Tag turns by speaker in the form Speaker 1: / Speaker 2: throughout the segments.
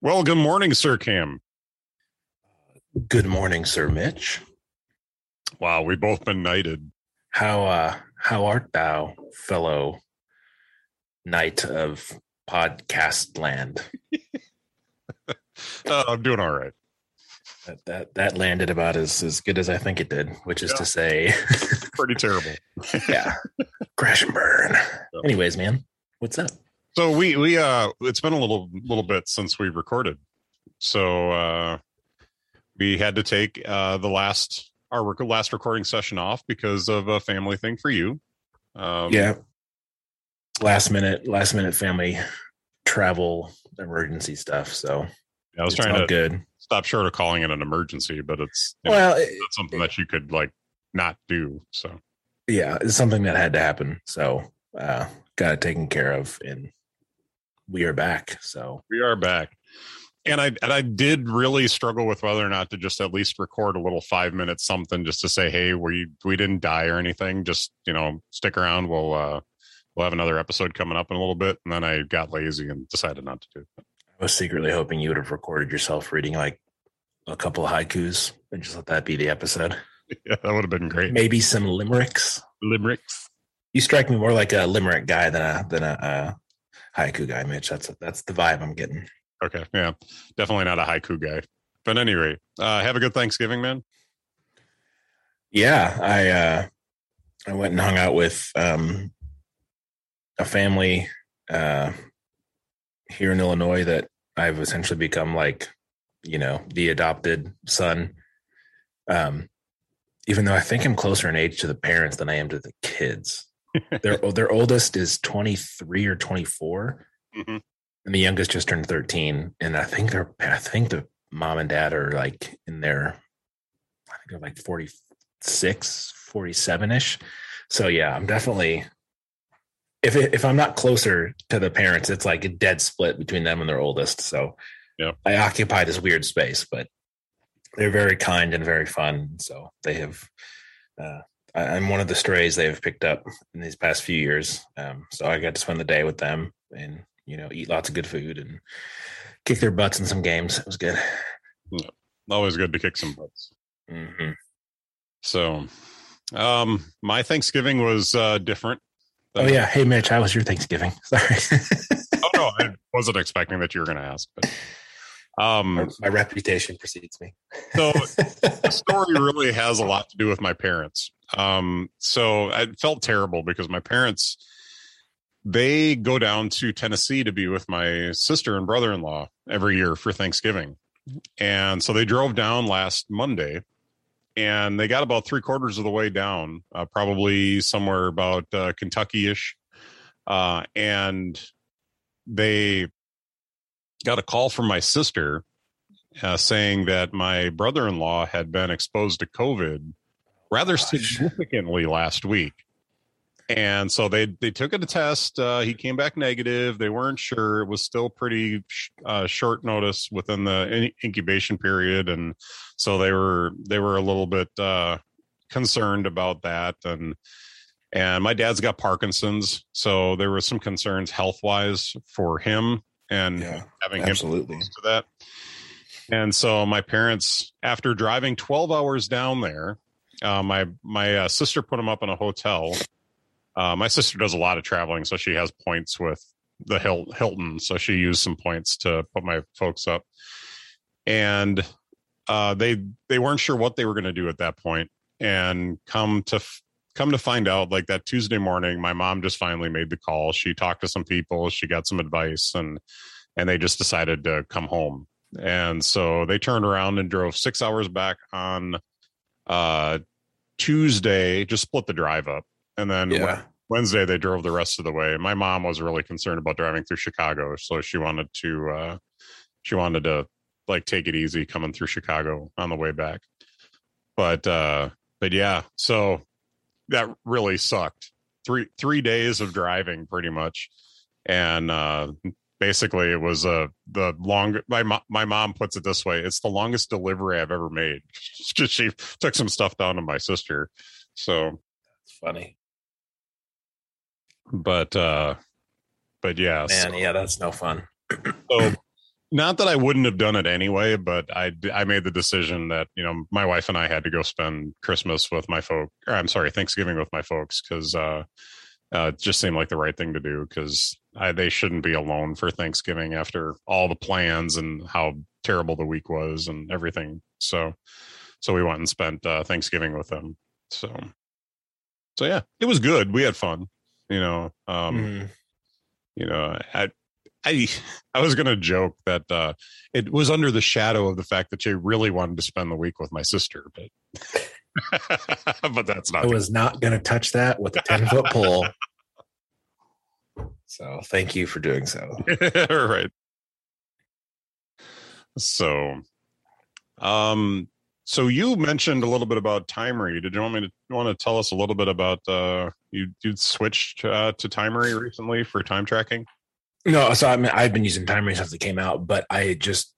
Speaker 1: Well, good morning, Sir Cam.
Speaker 2: Good morning, Sir Mitch.
Speaker 1: Wow, we've both been knighted.
Speaker 2: How uh how art thou, fellow knight of podcast land?
Speaker 1: Uh, I'm doing all right.
Speaker 2: That that that landed about as as good as I think it did, which is
Speaker 1: Yeah.
Speaker 2: to say,
Speaker 1: Pretty terrible.
Speaker 2: yeah, crash and burn. Anyways, man, what's up?
Speaker 1: So we we uh it's been a little little bit since we recorded. So uh we had to take uh the last our rec- last recording session off because of a family thing for you. Um
Speaker 2: yeah, last minute, last minute family travel emergency stuff. So
Speaker 1: I was
Speaker 2: it's
Speaker 1: trying to
Speaker 2: good.
Speaker 1: stop short of calling it an emergency, but it's you know,
Speaker 2: Well, it-
Speaker 1: it's something that you could like not do. So
Speaker 2: yeah, it's something that had to happen. So uh got it taken care of and we are back. So
Speaker 1: we are back. And I and I did really struggle with whether or not to just at least record a little five minutes something just to say, hey, we we didn't die or anything. Just you know, stick around. We'll uh we'll have another episode coming up in a little bit. And then I got lazy and decided not to do it.
Speaker 2: I was secretly hoping you would have recorded yourself reading like a couple of haikus and just let that be the episode.
Speaker 1: Yeah, that would have been great.
Speaker 2: Maybe some limericks.
Speaker 1: Limericks.
Speaker 2: You strike me more like a limerick guy than a than a, uh haiku guy, Mitch. That's that's the vibe I'm getting.
Speaker 1: Okay. Yeah. Definitely not a haiku guy. But at any rate, uh have a good Thanksgiving, man.
Speaker 2: Yeah, I uh I went and hung out with um a family uh here in Illinois that I've essentially become like, you know, the adopted son. Um even though I think I'm closer in age to the parents than I am to the kids. their their oldest is 23 or 24
Speaker 1: Mhm.
Speaker 2: and the youngest just turned 13 and I think they're I think the mom and dad are like in their I think they're like 46 47ish so yeah I'm definitely if it, if I'm not closer to the parents it's like a dead split between them and their oldest. So
Speaker 1: Yeah.
Speaker 2: I occupy this weird space but they're very kind and very fun. So they have uh I- I'm one of the strays they have picked up in these past few years. Um, so I got to spend the day with them and you know eat lots of good food and kick their butts in some games. It was good.
Speaker 1: Yeah, Always good to kick some butts.
Speaker 2: hmm
Speaker 1: So um my Thanksgiving was uh different.
Speaker 2: Oh yeah, hey Mitch, how was your Thanksgiving? Sorry,
Speaker 1: oh no, I wasn't expecting that you were going to ask. But, um,
Speaker 2: my, my reputation precedes me.
Speaker 1: so the story really has a lot to do with my parents. Um, so I felt terrible because my parents they go down to Tennessee to be with my sister and brother-in-law every year for Thanksgiving, and so they drove down last Monday. And they got about three quarters of the way down, uh, probably somewhere about uh, Kentucky-ish, uh, and they got a call from my sister uh, saying that my brother-in-law had been exposed to COVID rather
Speaker 2: Gosh.
Speaker 1: significantly last week, and so they they took it a test. Uh, he came back negative. They weren't sure. It was still pretty sh- uh, short notice within the in- incubation period, and so they were they were a little bit uh, concerned about that. And and my dad's got Parkinson's, so there was some concerns health wise for him and
Speaker 2: Yeah,
Speaker 1: having him
Speaker 2: absolutely.
Speaker 1: exposed to that. And so my parents, after driving 12 hours down there, uh, my my uh, sister put them up in a hotel. Uh, my sister does a lot of traveling, so she has points with the Hilton. So she used some points to put my folks up, and uh, they they weren't sure what they were going to do at that point. And come to f- come to find out, like that Tuesday morning, my mom just finally made the call. She talked to some people, she got some advice, and and they just decided to come home. And so they turned around and drove six hours back on uh, Tuesday, just split the drive up. And then
Speaker 2: Yeah,
Speaker 1: Wednesday they drove the rest of the way. My mom was really concerned about driving through Chicago, so she wanted to uh she wanted to like take it easy coming through Chicago on the way back. But uh but yeah, so that really sucked. 3 3 days of driving pretty much. And uh basically it was uh the long my mo- my mom puts it this way, it's the longest delivery I've ever made. Just she took some stuff down to my sister. So
Speaker 2: it's funny.
Speaker 1: but uh but yeah
Speaker 2: Man,
Speaker 1: so,
Speaker 2: yeah, that's no fun.
Speaker 1: so not that I wouldn't have done it anyway, but I I made the decision that you know my wife and I had to go spend Christmas with my folk. Or I'm sorry, Thanksgiving with my folks because uh, uh, it just seemed like the right thing to do because they shouldn't be alone for Thanksgiving after all the plans and how terrible the week was and everything. So so we went and spent uh, Thanksgiving with them. So so yeah, it was good. We had fun. You know, um, mm. you know, I I I was gonna joke that uh, it was under the shadow of the fact that Jay really wanted to spend the week with my sister, but but that's not.
Speaker 2: I was not gonna touch that with a ten foot pole. So thank you for doing so.
Speaker 1: right. So, um, so you mentioned a little bit about Timery. Did you want me to you want to tell us a little bit about uh, you you switched uh, to Timery recently for time tracking?
Speaker 2: No, so I mean, I've been using Timery since it came out, but I just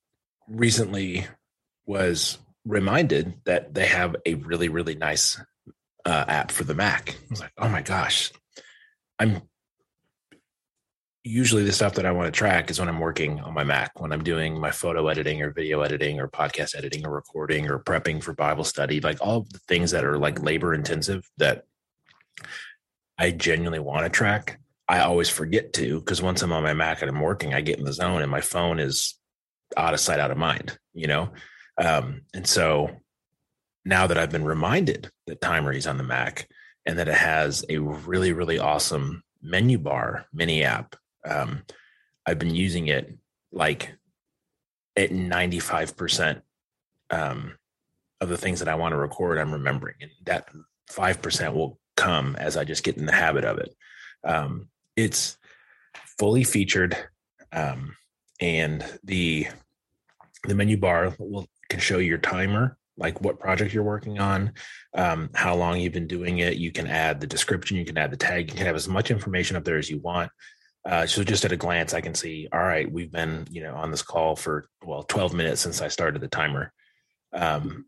Speaker 2: recently was reminded that they have a really, really nice uh, app for the Mac. I was like, oh my gosh, I'm usually the stuff that I want to track is when I'm working on my Mac, when I'm doing my photo editing or video editing or podcast editing or recording or prepping for Bible study, like all the things that are like labor intensive that I genuinely want to track. I always forget to because once I'm on my Mac and I'm working, I get in the zone and my phone is out of sight, out of mind, you know? Um, and so now that I've been reminded that Timery is on the Mac and that it has a really, really awesome menu bar mini app, um, I've been using it like at 95% um, of the things that I want to record, I'm remembering. And that 5% will come as I just get in the habit of it. Um, it's fully featured um, and the the menu bar will can show your timer like what project you're working on um, how long you've been doing it. You can add the description you can add the tag you can have as much information up there as you want. Uh, so just at a glance i can see all right we've been you know on this call for well 12 minutes since i started the timer. Um,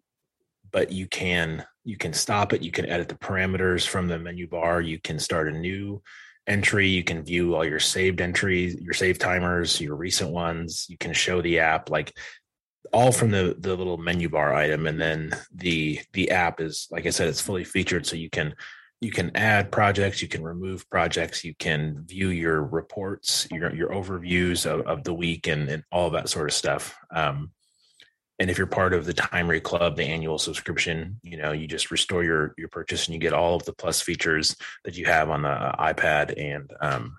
Speaker 2: but you can you can stop it you can edit the parameters from the menu bar you can start a new entry. You can view all your saved entries, your save timers, your recent ones. You can show the app like all from the the little menu bar item, and then the the app is like I said, it's fully featured, so you can you can add projects, you can remove projects, you can view your reports, your your overviews of, of the week, and and all that sort of stuff. Um, and if you're part of the Timery Club, the annual subscription, you know, you just restore your your purchase and you get all of the plus features that you have on the iPad and um,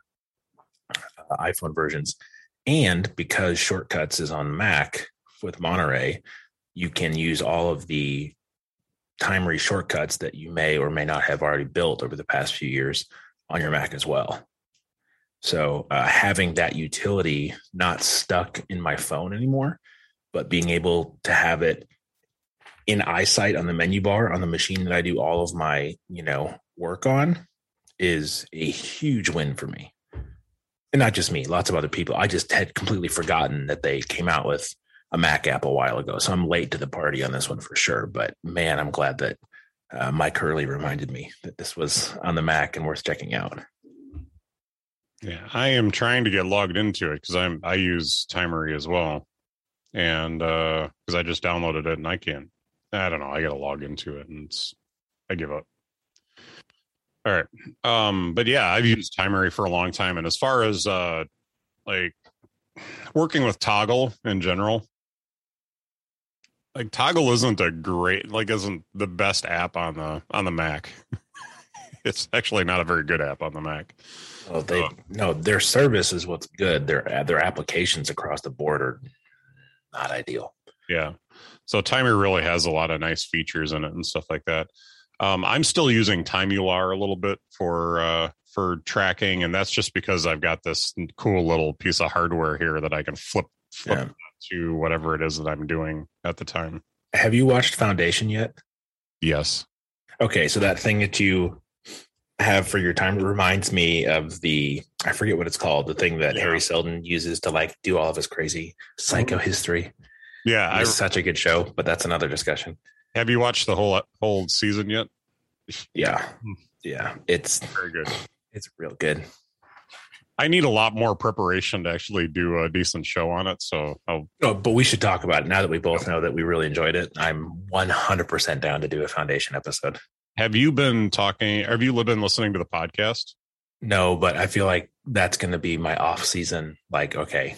Speaker 2: uh, iPhone versions. And because Shortcuts is on Mac with Monterey, you can use all of the Timery shortcuts that you may or may not have already built over the past few years on your Mac as well. So uh, having that utility not stuck in my phone anymore but being able to have it in eyesight on the menu bar on the machine that I do all of my, you know, work on is a huge win for me. And not just me, lots of other people. I just had completely forgotten that they came out with a Mac app a while ago. So I'm late to the party on this one for sure. But man, I'm glad that uh, Mike Hurley reminded me that this was on the Mac and worth checking out.
Speaker 1: Yeah, I am trying to get logged into it because I'm I use Timery as well and uh because I just downloaded it and I can't. I don't know. I got to log into it and I give up. All right. Um, but yeah, I've used Timery for a long time, and as far as uh like working with Toggl in general, like Toggl isn't a great like isn't the best app on the on the Mac. it's actually not a very good app on the Mac.
Speaker 2: Oh, they uh, no, their service is what's good. Their their applications across the board are not ideal.
Speaker 1: Yeah. So Timer really has a lot of nice features in it and stuff like that. Um, I'm still using Timeular a little bit for uh, for tracking, and that's just because I've got this cool little piece of hardware here that I can flip flip yeah. to whatever it is that I'm doing at the time.
Speaker 2: Have you watched Foundation yet?
Speaker 1: Yes.
Speaker 2: Okay, so that thing that you have for your time reminds me of the I forget what it's called, the thing that yeah. Hari Seldon uses to like do all of his crazy psycho oh. history.
Speaker 1: Yeah,
Speaker 2: it's such a good show, but that's another discussion.
Speaker 1: Have you watched the whole whole season yet?
Speaker 2: Yeah, hmm. yeah, it's
Speaker 1: very good.
Speaker 2: It's real good.
Speaker 1: I need a lot more preparation to actually do a decent show on it. So, I'll,
Speaker 2: oh, but we should talk about it now that we both know that we really enjoyed it. I'm 100% down to do a foundation episode.
Speaker 1: Have you been talking? Have you been listening to the podcast?
Speaker 2: No, but I feel like that's going to be my off season. Like, okay,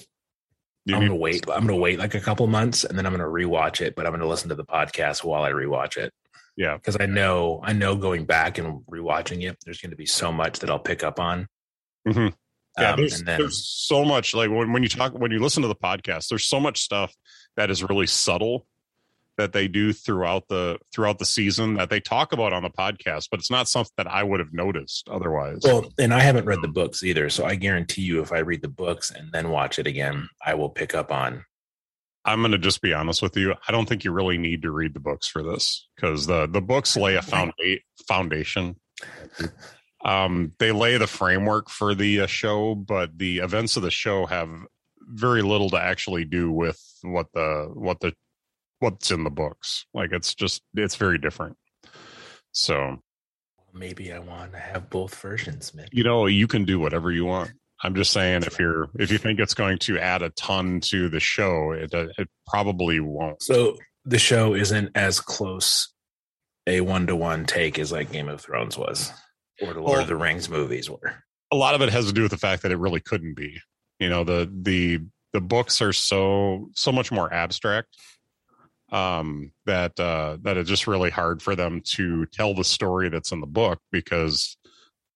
Speaker 1: You
Speaker 2: I'm
Speaker 1: need-
Speaker 2: to wait. I'm going to wait like a couple months and then I'm going to rewatch it, but I'm going to listen to the podcast while I rewatch it.
Speaker 1: Yeah.
Speaker 2: Because I know, I know going back and rewatching it, there's going to be so much that I'll pick up on.
Speaker 1: Mhm. Yeah,
Speaker 2: Um,
Speaker 1: there's,
Speaker 2: and then,
Speaker 1: there's so much like when, when you talk when you listen to the podcast, there's so much stuff that is really subtle that they do throughout the throughout the season that they talk about on the podcast, but it's not something that I would have noticed otherwise.
Speaker 2: well, and I haven't read the books either. So I guarantee you, if I read the books and then watch it again, I will pick up on.
Speaker 1: I'm going to just be honest with you. I don't think you really need to read the books for this because the the books lay a founda- foundation. Um, they lay the framework for the uh, show, but the events of the show have very little to actually do with what the what the what's in the books. Like it's just it's very different. So
Speaker 2: Maybe I want to have both versions, man.
Speaker 1: you know you can do whatever you want. I'm just saying if you're if you think it's going to add a ton to the show, it it probably won't.
Speaker 2: So the show isn't as close a one to one take as like Game of Thrones was, or the Lord
Speaker 1: Well-
Speaker 2: of the Rings movies were.
Speaker 1: a lot of it has to do with the fact that it really couldn't be. You know, the the the books are so so much more abstract um that uh that it's just really hard for them to tell the story that's in the book because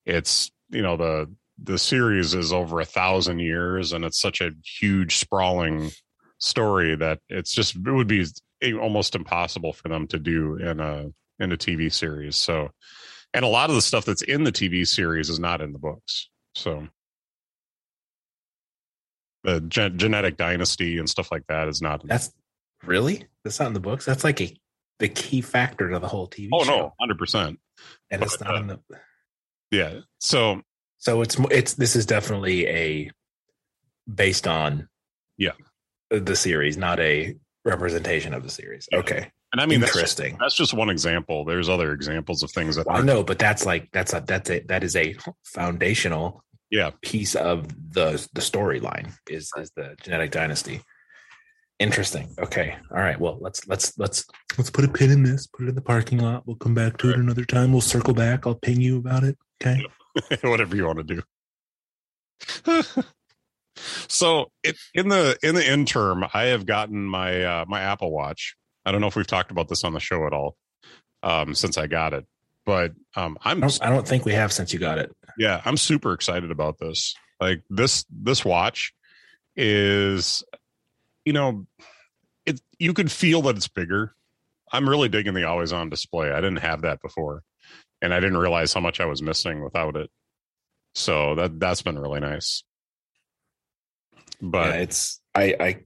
Speaker 1: it's you know the the series is over a thousand years and it's such a huge sprawling story that it's just it would be almost impossible for them to do in a in a TV series so and a lot of the stuff that's in the TV series is not in the books. So the gen- genetic dynasty and stuff like that is not.
Speaker 2: That's really that's not in the books. That's like a the key factor to the whole TV
Speaker 1: oh
Speaker 2: show.
Speaker 1: no, hundred percent.
Speaker 2: and it's not
Speaker 1: uh,
Speaker 2: in the.
Speaker 1: Yeah. So
Speaker 2: So it's it's this is definitely a based on
Speaker 1: Yeah.
Speaker 2: the series, not a representation of the series.
Speaker 1: Yeah.
Speaker 2: Okay,
Speaker 1: and I mean that's just,
Speaker 2: interesting.
Speaker 1: that's just one example. There's other examples of things that
Speaker 2: Well, I know, but that's like that's a that's a that is a foundational
Speaker 1: Yeah.
Speaker 2: piece of the the storyline is is the genetic dynasty. Interesting. Okay. All right. Well, let's let's let's let's put a pin in this. Put it in the parking lot. We'll come back to it another time. We'll circle back. I'll ping you about it. Okay.
Speaker 1: whatever you want to do. so it, in the in the interim, I have gotten my uh, my Apple Watch. I don't know if we've talked about this on the show at all um, since I got it, but um,
Speaker 2: I
Speaker 1: I'm
Speaker 2: don't, I don't think we have since you got it.
Speaker 1: yeah i'm super excited about this like this this watch is you know it you could feel that it's bigger i'm really digging the always on display i didn't have that before and i didn't realize how much i was missing without it so that that's been really nice but
Speaker 2: yeah, it's I I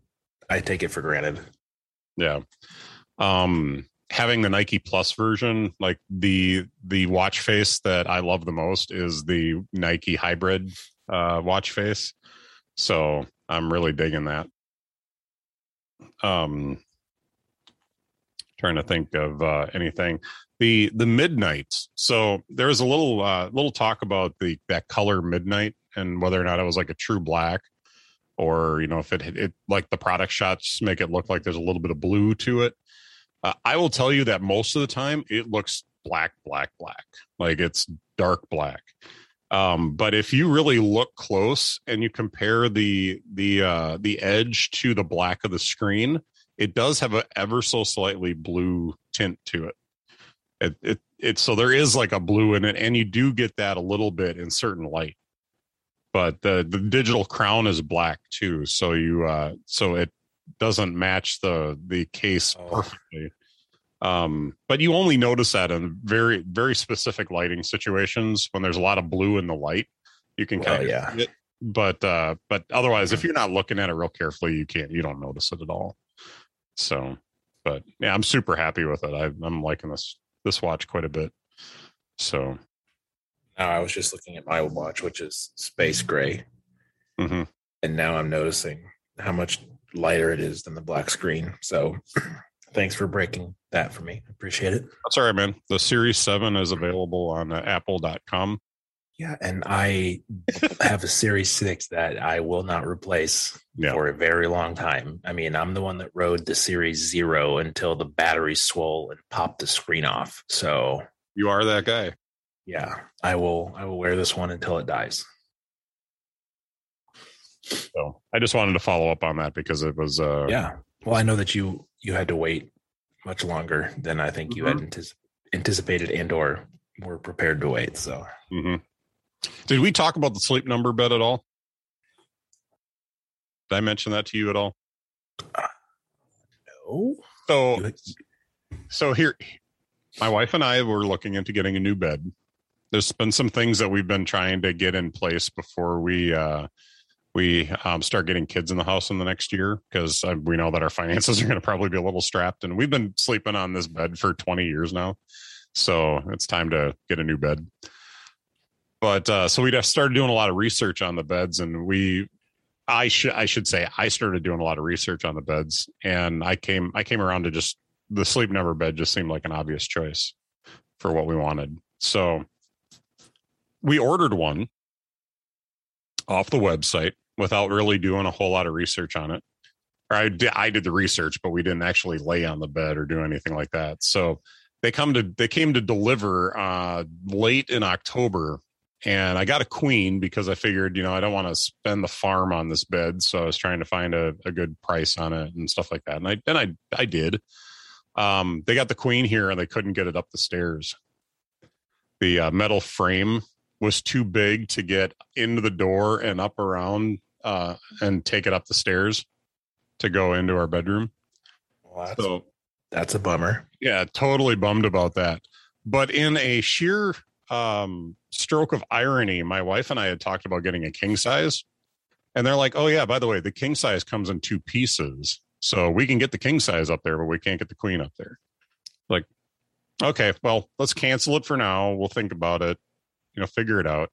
Speaker 2: I take it for granted.
Speaker 1: Yeah. Um having the Nike Plus version, like the the watch face that I love the most is the Nike hybrid uh watch face. So I'm really digging that. Um trying to think of uh anything. The the midnight. So there was a little uh little talk about the that color midnight and whether or not it was like a true black or you know if it it like the product shots make it look like there's a little bit of blue to it uh, i will tell you that most of the time it looks black black black like it's dark black um but if you really look close and you compare the the uh the edge to the black of the screen it does have a ever so slightly blue tint to it. It it, it so there is like a blue in it and you do get that a little bit in certain light. But the the digital crown is black too so you uh so it doesn't match the the case
Speaker 2: Oh.
Speaker 1: perfectly um but you only notice that in very very specific lighting situations when there's a lot of blue in the light you can
Speaker 2: Well,
Speaker 1: kind of
Speaker 2: yeah.
Speaker 1: see it. but uh but otherwise if you're not looking at it real carefully you can't you don't notice it at all so but yeah i'm super happy with it I, i'm liking this this watch quite a bit so
Speaker 2: Now I was just looking at my watch, which is space gray,
Speaker 1: mhm.
Speaker 2: and now I'm noticing how much lighter it is than the black screen. So thanks for breaking that for me. I appreciate it.
Speaker 1: That's all right, man. The Series 7 is available on uh, apple.com.
Speaker 2: Yeah, and I have a Series 6 that I will not replace
Speaker 1: Yeah.
Speaker 2: for a very long time. I mean, I'm the one that rode the Series Zero until the battery swole and popped the screen off. So,
Speaker 1: You are that guy.
Speaker 2: yeah, I will I will wear this one until it dies.
Speaker 1: So I just wanted to follow up on that because it was uh
Speaker 2: Yeah. Well, I know that you you had to wait much longer than I think you had antici- anticipated and or were prepared to wait. So,
Speaker 1: mhm. Did we talk about the sleep number bed at all? Did I mention that to you at all?
Speaker 2: no.
Speaker 1: So so here my wife and I were looking into getting a new bed. There's been some things that we've been trying to get in place before we uh we um, start getting kids in the house in the next year because uh, we know that our finances are going to probably be a little strapped and we've been sleeping on this bed for 20 years now so it's time to get a new bed. But uh, so we just started doing a lot of research on the beds and we i should i should say i started doing a lot of research on the beds and i came i came around to just the sleep number bed just seemed like an obvious choice for what we wanted. So we ordered one off the website without really doing a whole lot of research on it. Or I did, I did the research, but we didn't actually lay on the bed or do anything like that. So they come to they came to deliver uh, late in October, and I got a queen because I figured you know I don't want to spend the farm on this bed, so I was trying to find a, a good price on it and stuff like that. And I and I I did. Um, they got the queen here, and they couldn't get it up the stairs. The uh, metal frame was too big to get into the door and up around uh, and take it up the stairs to go into our bedroom.
Speaker 2: Well, that's,
Speaker 1: So
Speaker 2: that's a bummer.
Speaker 1: yeah, totally bummed about that. But in a sheer um, stroke of irony, my wife and I had talked about getting a king size, and they're like, "Oh yeah, by the way, the king size comes in two pieces, so we can get the king size up there, but we can't get the queen up there." Like, okay, well, let's cancel it for now. We'll think about it, you know, figure it out.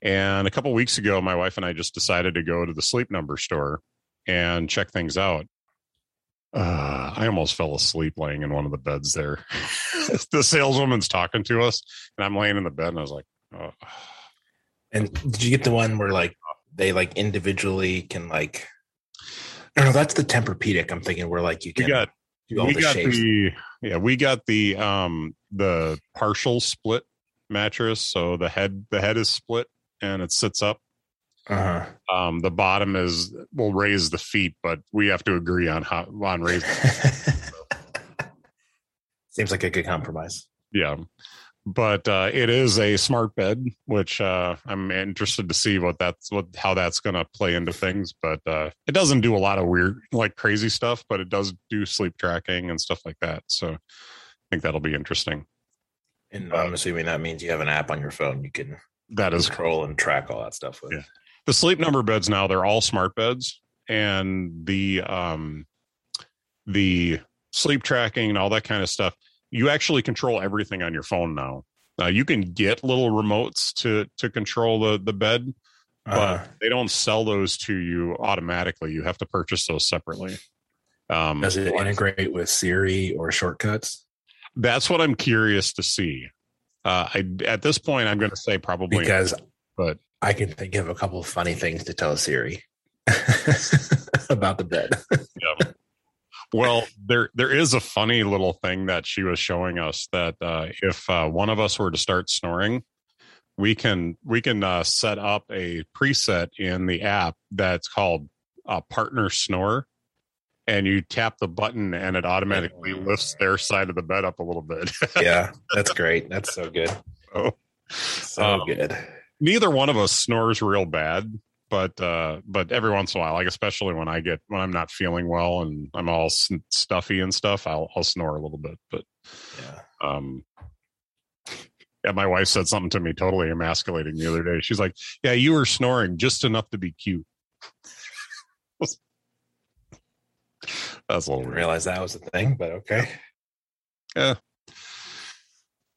Speaker 1: And a couple weeks ago, my wife and I just decided to go to the sleep number store and check things out. Uh, I almost fell asleep laying in one of the beds there. the saleswoman's talking to us, and I'm laying in the bed, and I was like, oh.
Speaker 2: And did you get the one where like they like individually can like? No, that's the Tempur-Pedic. I'm thinking where like you
Speaker 1: we
Speaker 2: can
Speaker 1: got
Speaker 2: do all
Speaker 1: we
Speaker 2: the
Speaker 1: got
Speaker 2: shapes.
Speaker 1: the yeah we got the um the partial split mattress, so the head the head is split and it sits up.
Speaker 2: uh-huh.
Speaker 1: Um, the bottom is will raise the feet, but we have to agree on how on raising.
Speaker 2: Seems like a good compromise.
Speaker 1: yeah but uh it is a smart bed which uh i'm interested to see what that's what how that's gonna play into things but uh it doesn't do a lot of weird like crazy stuff but it does do sleep tracking and stuff like that so i think that'll be interesting
Speaker 2: And I'm assuming that means you have an app on your phone you can
Speaker 1: that is
Speaker 2: control and track all that stuff with.
Speaker 1: Yeah. the sleep number beds now they're all smart beds and the um the sleep tracking and all that kind of stuff you actually control everything on your phone now uh, you can get little remotes to to control the the bed
Speaker 2: Uh,
Speaker 1: but they don't sell those to you automatically you have to purchase those separately um
Speaker 2: does it integrate with Siri or shortcuts?
Speaker 1: That's what i'm curious to see uh i at this point i'm going to say probably
Speaker 2: Because
Speaker 1: but
Speaker 2: I can think of a couple of funny things to tell Siri about the bed.
Speaker 1: Yeah. Well, there there is a funny little thing that she was showing us that uh, if uh, one of us were to start snoring, we can we can uh, set up a preset in the app that's called uh, partner snore, and you tap the button and it automatically lifts their side of the bed up a little bit.
Speaker 2: yeah, that's great. That's so good.
Speaker 1: So,
Speaker 2: So
Speaker 1: Um,
Speaker 2: good.
Speaker 1: neither one of us snores real bad but uh but every once in a while like especially when i get when i'm not feeling well and i'm all s- stuffy and stuff i'll i'll snore a little bit but
Speaker 2: Yeah.
Speaker 1: um yeah my wife said something to me totally emasculating the other day she's like yeah you were snoring just enough to be cute that's a little
Speaker 2: Didn't
Speaker 1: weird.
Speaker 2: realize that was a thing, but okay.
Speaker 1: uh,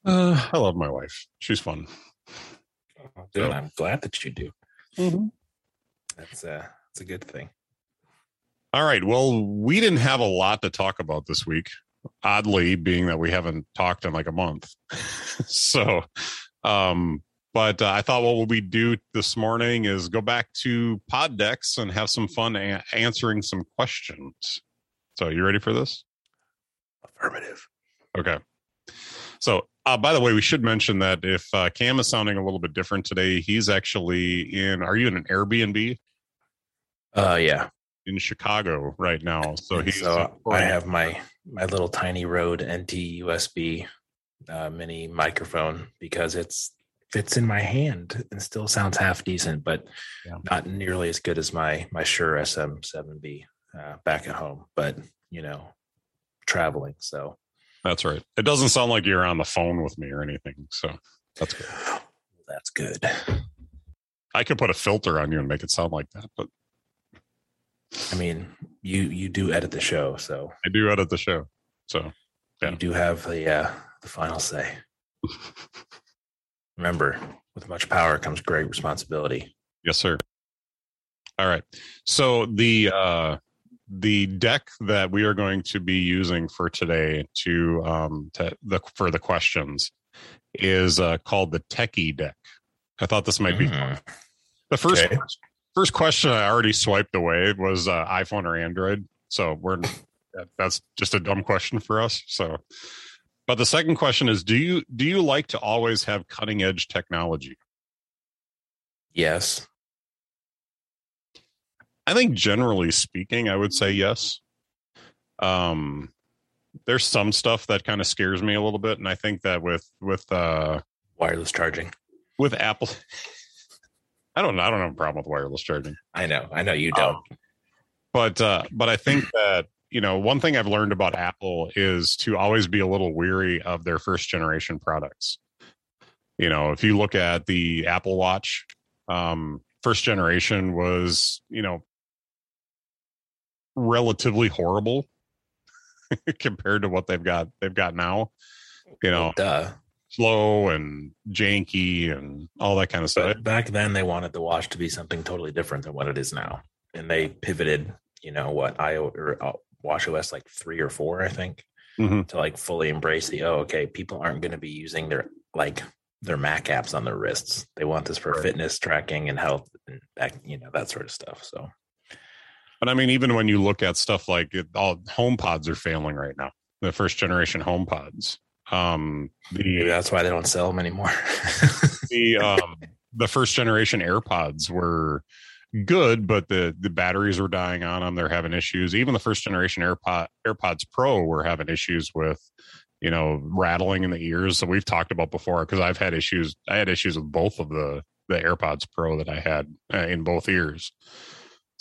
Speaker 1: i love my wife she's fun
Speaker 2: Good. I'm glad that you do.
Speaker 1: Mm-hmm.
Speaker 2: That's uh that's a good thing.
Speaker 1: All right. Well, we didn't have a lot to talk about this week, oddly, being that we haven't talked in like a month. so, um, But uh, I thought what we do this morning is go back to Pod Decks and have some fun a- answering some questions. So, you ready for this?
Speaker 2: Affirmative.
Speaker 1: Okay. So, uh, by the way, we should mention that if uh, Cam is sounding a little bit different today, he's actually in. Are you in an Airbnb
Speaker 2: Uh, yeah.
Speaker 1: in Chicago right now? So he's.
Speaker 2: so I have my my little tiny Rode NT USB uh, mini microphone because it's fits in my hand and still sounds half decent, but
Speaker 1: Yeah.
Speaker 2: not nearly as good as my my Shure SM7B uh, back at home. But you know, traveling, so
Speaker 1: That's right. It doesn't sound like you're on the phone with me or anything. So that's good.
Speaker 2: that's good.
Speaker 1: I could put a filter on you and make it sound like that, but
Speaker 2: I mean, you you do edit the show, so
Speaker 1: I do edit the show. So Yeah.
Speaker 2: you do have the uh, the final say. Remember, with much power comes great responsibility.
Speaker 1: yes, sir. All right. So the uh the deck that we are going to be using for today to um to the for the questions is uh called the techie deck. I thought this might be
Speaker 2: Mm.
Speaker 1: the first
Speaker 2: Okay.
Speaker 1: first question I already swiped away was uh, iPhone or Android. So we're that's just a dumb question for us. So, but the second question is: Do you do you like to always have cutting edge technology?
Speaker 2: Yes.
Speaker 1: I think generally speaking, I would say yes. Um, there's some stuff that kind of scares me a little bit, and I think that with with uh
Speaker 2: Wireless charging.
Speaker 1: with Apple, I don't I don't have a problem with wireless charging.
Speaker 2: I know. I know you don't.
Speaker 1: Um, but uh but i think that you know one thing i've learned about apple is to always be a little weary of their first generation products you know if you look at the apple watch um first generation was you know relatively horrible compared to what they've got they've got now you know
Speaker 2: Duh.
Speaker 1: slow and janky and all that kind of stuff
Speaker 2: But back then, they wanted the watch to be something totally different than what it is now, and they pivoted. You know what? I or uh, Watch OS like three or four, I think,
Speaker 1: Mhm.
Speaker 2: to like fully embrace the oh, okay, people aren't going to be using their like their Mac apps on their wrists. They want this for
Speaker 1: Right.
Speaker 2: fitness tracking and health and that you know that sort of stuff. So
Speaker 1: But I mean, even when you look at stuff like it, all home pods are failing right now. The first generation home pods. Um,
Speaker 2: maybe
Speaker 1: the
Speaker 2: that's why they don't sell them anymore.
Speaker 1: the um, the first generation AirPods were good, but the the batteries were dying on them. They're having issues. Even the first generation AirPod AirPods Pro were having issues with you know rattling in the ears. that we've talked about before because I've had issues. I had issues with both of the the AirPods Pro that I had uh, in both ears.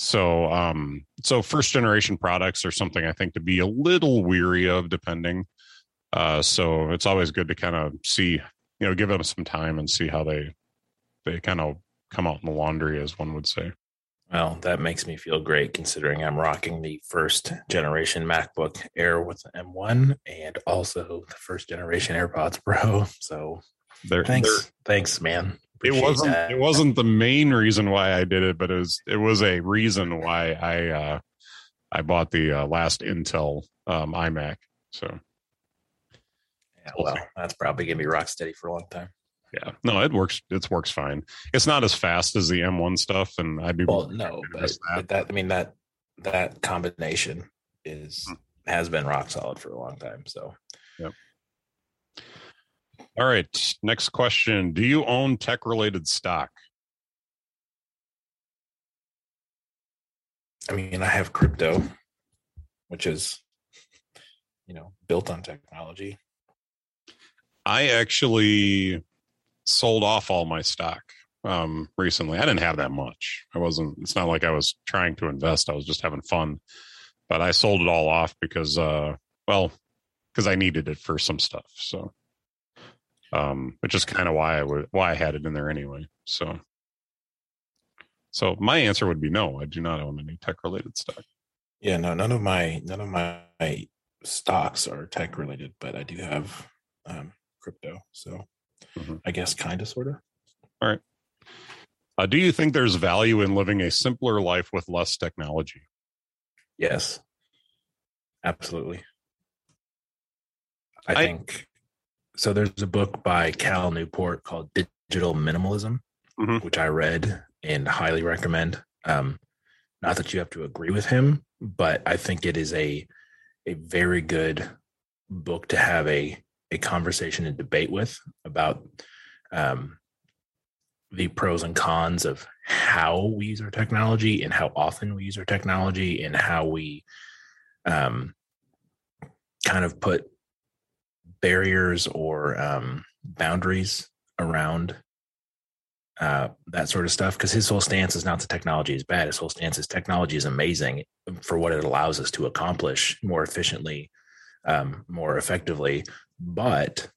Speaker 1: So, um, so first generation products are something I think to be a little weary of, depending. Uh, so it's always good to kind of see, you know, give them some time and see how they they kind of come out in the laundry, as one would say.
Speaker 2: Well, that makes me feel great considering I'm rocking the first generation MacBook Air with the M1 and also the first generation AirPods Pro. So
Speaker 1: They're,
Speaker 2: thanks,
Speaker 1: they're-
Speaker 2: thanks, man.
Speaker 1: It wasn't
Speaker 2: that.
Speaker 1: it wasn't the main reason why I did it, but it was it was a reason why I uh, I bought the uh, last Intel um, iMac. So
Speaker 2: Yeah, well, that's probably gonna be rock steady for a long time.
Speaker 1: yeah, no, it works. It works fine. It's not as fast as the M1 stuff, and I'd be
Speaker 2: Well, no, but,
Speaker 1: that.
Speaker 2: but that I mean that that combination is
Speaker 1: Hmm.
Speaker 2: has been rock solid for a long time. So
Speaker 1: All right. Next question. Do you own tech related stock?
Speaker 2: I mean, I have crypto, which is you know built on technology.
Speaker 1: I actually sold off all my stock um, recently. I didn't have that much. I wasn't, it's not like I was trying to invest. I was just having fun. But I sold it all off because, uh, well, because I needed it for some stuff. So, um, which is kind of why I would, why I had it in there anyway. So, so my answer would be no, I do not own any tech related stock.
Speaker 2: Yeah, no, none of my none of my stocks are tech related, but I do have um, crypto. So
Speaker 1: Mhm.
Speaker 2: I guess kind of, sort of. All right.
Speaker 1: Uh, do you think there's value in living a simpler life with less technology?
Speaker 2: Yes, absolutely. I,
Speaker 1: I-
Speaker 2: think so. There's a book by Cal Newport called digital minimalism,
Speaker 1: Mhm.
Speaker 2: which I read and highly recommend. Um, not that you have to agree with him, but I think it is a a very good book to have a a conversation and debate with about um, the pros and cons of how we use our technology and how often we use our technology and how we um, kind of put barriers or um, boundaries around uh, that sort of stuff. Because his whole stance is not that technology is bad. His whole stance is technology is amazing for what it allows us to accomplish more efficiently, um, more effectively. But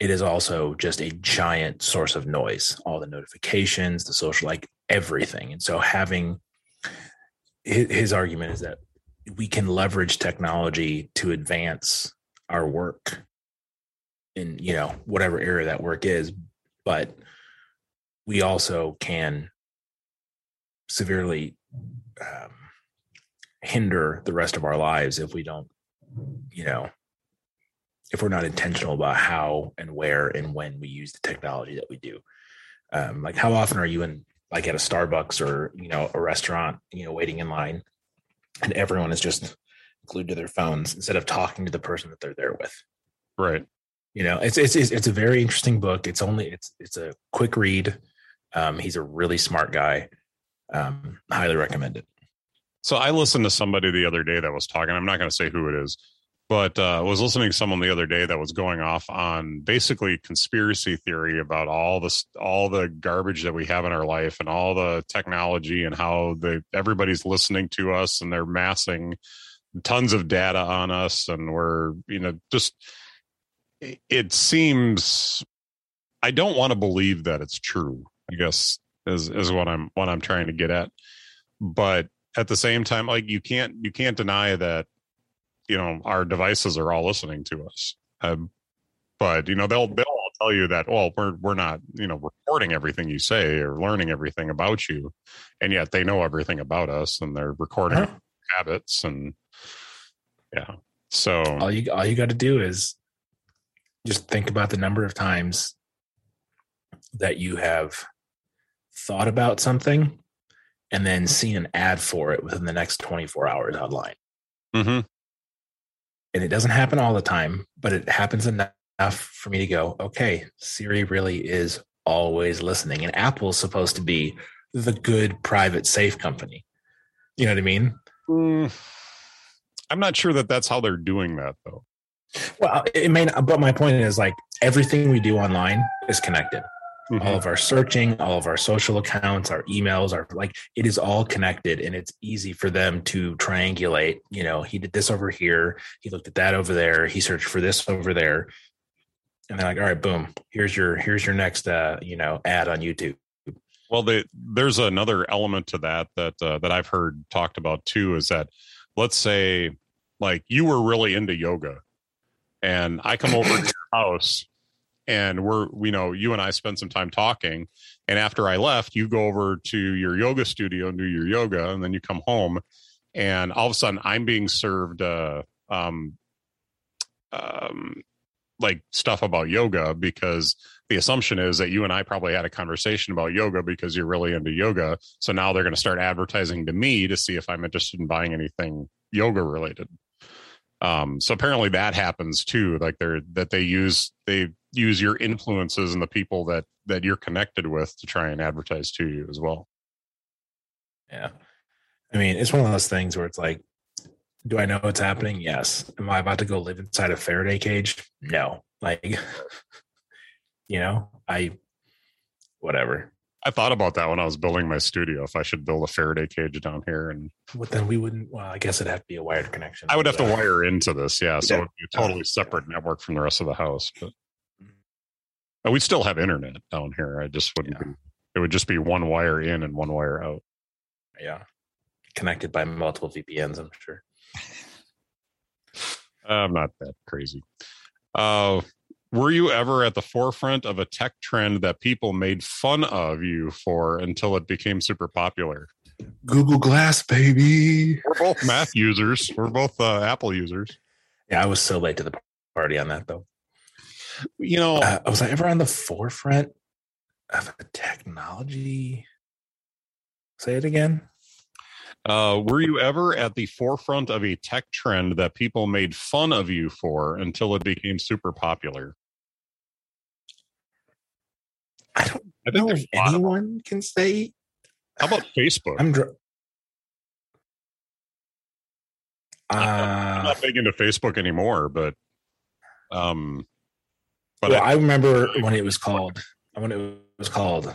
Speaker 2: it is also just a giant source of noise. All the notifications, the social, like everything. And so having his, his argument is that we can leverage technology to advance our work in you know whatever area that work is but we also can severely um, hinder the rest of our lives if we don't you know if we're not intentional about how and where and when we use the technology that we do. Um, like how often are you in like at a starbucks or you know a restaurant you know waiting in line and everyone is just glued to their phones instead of talking to the person that they're there with.
Speaker 1: Right.
Speaker 2: you know it's it's it's a very interesting book. It's only it's it's a quick read. Um he's a really smart guy. Um highly recommend it.
Speaker 1: So I listened to somebody the other day that was talking. I'm not going to say who it is, but uh, I was listening to someone the other day that was going off on basically conspiracy theory about all this, all the garbage that we have in our life, and all the technology, and how the everybody's listening to us, and they're massing tons of data on us, and we're you know just. it- seems. I don't want to believe that it's true. I guess is is what I'm what I'm trying to get at, but at the same time like you can't you can't deny that you know our devices are all listening to us um, but you know they'll they'll all tell you that well we're we're not you know recording everything you say or learning everything about you and yet they know everything about us and they're recording
Speaker 2: Huh?
Speaker 1: Habits and yeah so
Speaker 2: all you all you got to do is just think about the number of times that you have thought about something and then seen an ad for it within the next 24 hours online
Speaker 1: mhm.
Speaker 2: and it doesn't happen all the time, but it happens enough for me to go, okay, Siri really is always listening. And Apple's supposed to be the good private safe company. You know what I mean?
Speaker 1: Mm, i'm not sure that that's how they're doing that though
Speaker 2: Well, it may not, but my point is like everything we do online is connected.
Speaker 1: Mhm.
Speaker 2: All of our searching, all of our social accounts, our emails are like it is all connected and it's easy for them to triangulate. You know, he did this over here, he looked at that over there, he searched for this over there. And they're like, all right, boom, here's your here's your next uh, you know, ad on YouTube.
Speaker 1: Well, they, there's another element to that that uh, that I've heard talked about too. Is that let's say like you were really into yoga, and I come over to your house, and we're you know you and I spend some time talking, and after I left, you go over to your yoga studio and do your yoga, and then you come home, and all of a sudden I'm being served uh, um, um, like stuff about yoga because the assumption is that you and I probably had a conversation about yoga because you're really into yoga. So now they're going to start advertising to me to see if I'm interested in buying anything yoga related. Um, so apparently that happens too. Like they're that they use they use your influences and the people that that you're connected with to try and advertise to you as well.
Speaker 2: Yeah. I mean, it's one of those things where it's like, do I know what's happening? Yes. Am I about to go live inside a Faraday cage? No. Like, you know, I, whatever.
Speaker 1: I thought about that when I was building my studio. If I should build a Faraday cage down here, and
Speaker 2: But then we wouldn't, well, I guess it'd have to be a wired connection.
Speaker 1: I would have to wire into this. Yeah, so
Speaker 2: Yeah.
Speaker 1: it'd be a totally separate network from the rest of the house. But we'd still have internet down here. I just wouldn't.
Speaker 2: Yeah.
Speaker 1: Be, it would just be one wire in and one wire out.
Speaker 2: Yeah. Connected by multiple VPNs, I'm sure.
Speaker 1: I'm not that crazy. Uh, were you ever at the forefront of a tech trend that people made fun of you for until it became super popular?
Speaker 2: Google Glass, baby.
Speaker 1: We're both Mac users. We're both uh, Apple users.
Speaker 2: Yeah, I was so late to the party on that though.
Speaker 1: You know,
Speaker 2: Uh, was I ever on the forefront? of a technology. Say it again.
Speaker 1: Uh, were you ever at the forefront of a tech trend that people made fun of you for until it became super popular?
Speaker 2: I don't
Speaker 1: I
Speaker 2: know if anyone can say.
Speaker 1: How about Facebook?
Speaker 2: I'm. Dr-
Speaker 1: I'm
Speaker 2: uh,
Speaker 1: not big into Facebook anymore, but um, but
Speaker 2: well,
Speaker 1: I,
Speaker 2: I remember when it was called when it was called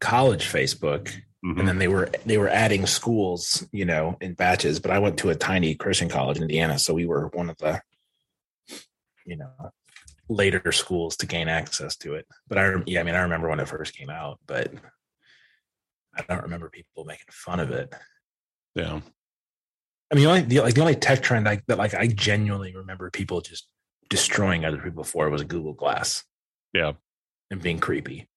Speaker 2: college Facebook,
Speaker 1: mhm.
Speaker 2: and then they were they were adding schools, you know, in batches. But I went to a tiny Christian college in Indiana, so we were one of the, you know, later schools to gain access to it. But I, yeah, I mean, I remember when it first came out, but I don't remember people making fun of it.
Speaker 1: yeah,
Speaker 2: I mean, the only the, like the only tech trend I, that like I genuinely remember people just destroying other people for was Google Glass
Speaker 1: yeah.
Speaker 2: and being creepy.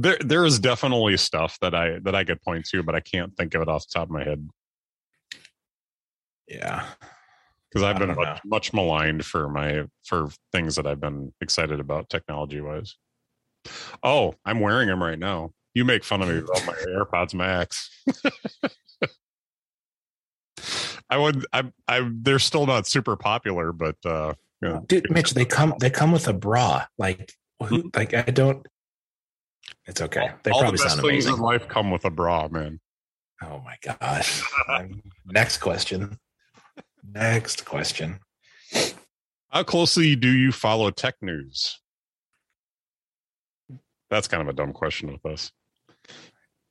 Speaker 1: There, there is definitely stuff that I that I could point to, but I can't think of it off the top of my head
Speaker 2: Yeah,
Speaker 1: because I've been much, much maligned for my for things that I've been excited about technology wise. Oh, I'm wearing them right now. You make fun of me about my AirPods Max. I would. I. I. They're still not super popular, but uh, yeah.
Speaker 2: dude, Mitch, they come they come with a bra. Like, who, like I don't. It's okay. They
Speaker 1: all the
Speaker 2: probably
Speaker 1: best
Speaker 2: sound
Speaker 1: things
Speaker 2: amazing.
Speaker 1: in life come with a bra, man.
Speaker 2: Oh my gosh. Next question. Next question.
Speaker 1: How closely do you follow tech news? That's kind of a dumb question with us.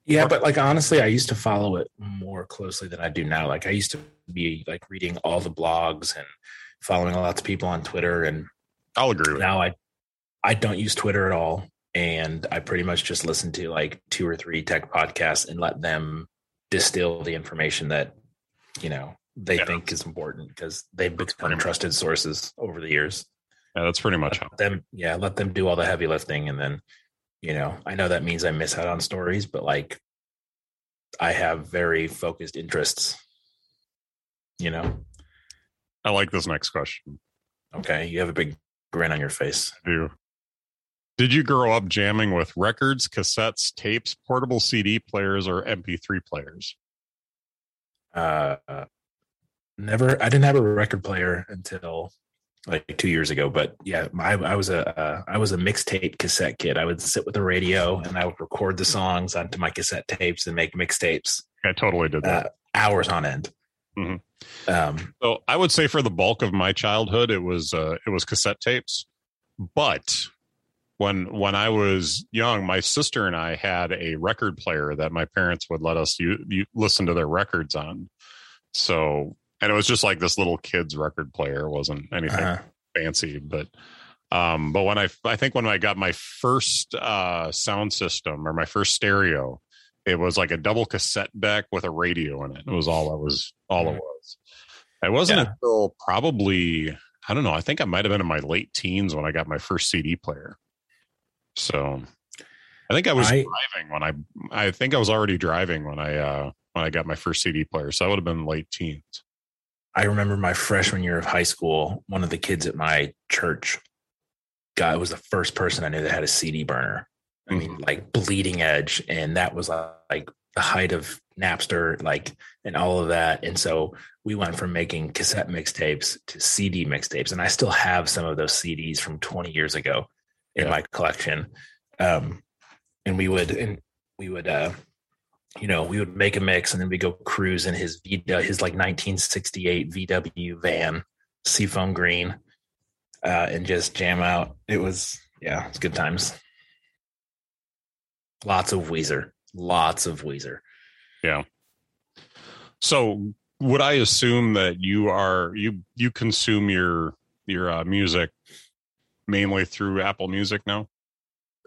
Speaker 2: Yeah, but like honestly, I used to follow it more closely than I do now. Like I used to be like reading all the blogs and following lots of people on Twitter and
Speaker 1: I'll agree with
Speaker 2: now I I don't use Twitter at all. And I pretty much just listen to like two or three tech podcasts and let them distill the information that, you know, they
Speaker 1: Yeah.
Speaker 2: think is important because they've become trusted sources over the years.
Speaker 1: Yeah, that's pretty much how.
Speaker 2: Them yeah, let them do all the heavy lifting and then, you know, I know that means I miss out on stories, but like I have very focused interests. You know.
Speaker 1: I like this next question.
Speaker 2: Okay. You have a big grin on your face.
Speaker 1: I do. Did you grow up jamming with records, cassettes, tapes, portable CD players, or MP3 players?
Speaker 2: Uh never I didn't have a record player until like two years ago, but yeah, I, I was a uh, I was a mixtape cassette kid. I would sit with the radio and I would record the songs onto my cassette tapes and make mixtapes
Speaker 1: I totally did that.
Speaker 2: uh, hours on end.
Speaker 1: Mhm.
Speaker 2: Um,
Speaker 1: So I would say for the bulk of my childhood, it was uh, it was cassette tapes. But when when I was young, my sister and I had a record player that my parents would let us u- u- listen to their records on. So and it was just like this little kid's record player. It wasn't anything
Speaker 2: uh,
Speaker 1: fancy, but um, but when I I think when I got my first uh, sound system or my first stereo, it was like a double cassette deck with a radio in it. It was all it was all it was. It wasn't
Speaker 2: Yeah.
Speaker 1: until probably I don't know. I think I might have been in my late teens when I got my first CD player. So I think I was
Speaker 2: I-
Speaker 1: driving when I I think I was already driving when I uh when I got my first CD player. So I would have been late teens.
Speaker 2: I remember my freshman year of high school, one of the kids at my church guy was the first person I knew that had a CD burner. I mean, like bleeding edge. And that was uh, like the height of Napster, like, and all of that. And so we went from making cassette mixtapes to CD mixtapes. And I still have some of those CDs from 20 years ago in
Speaker 1: Yeah.
Speaker 2: my collection. Um, and we would, and we would, uh, you know, we would make a mix and then we go cruise in his V, his like 1968 VW van, seafoam green, uh, and just jam out. It was, yeah, it's good times. Lots of Weezer, lots of Weezer. Yeah.
Speaker 1: So would I assume that you are you you consume your your uh, music mainly through Apple Music now?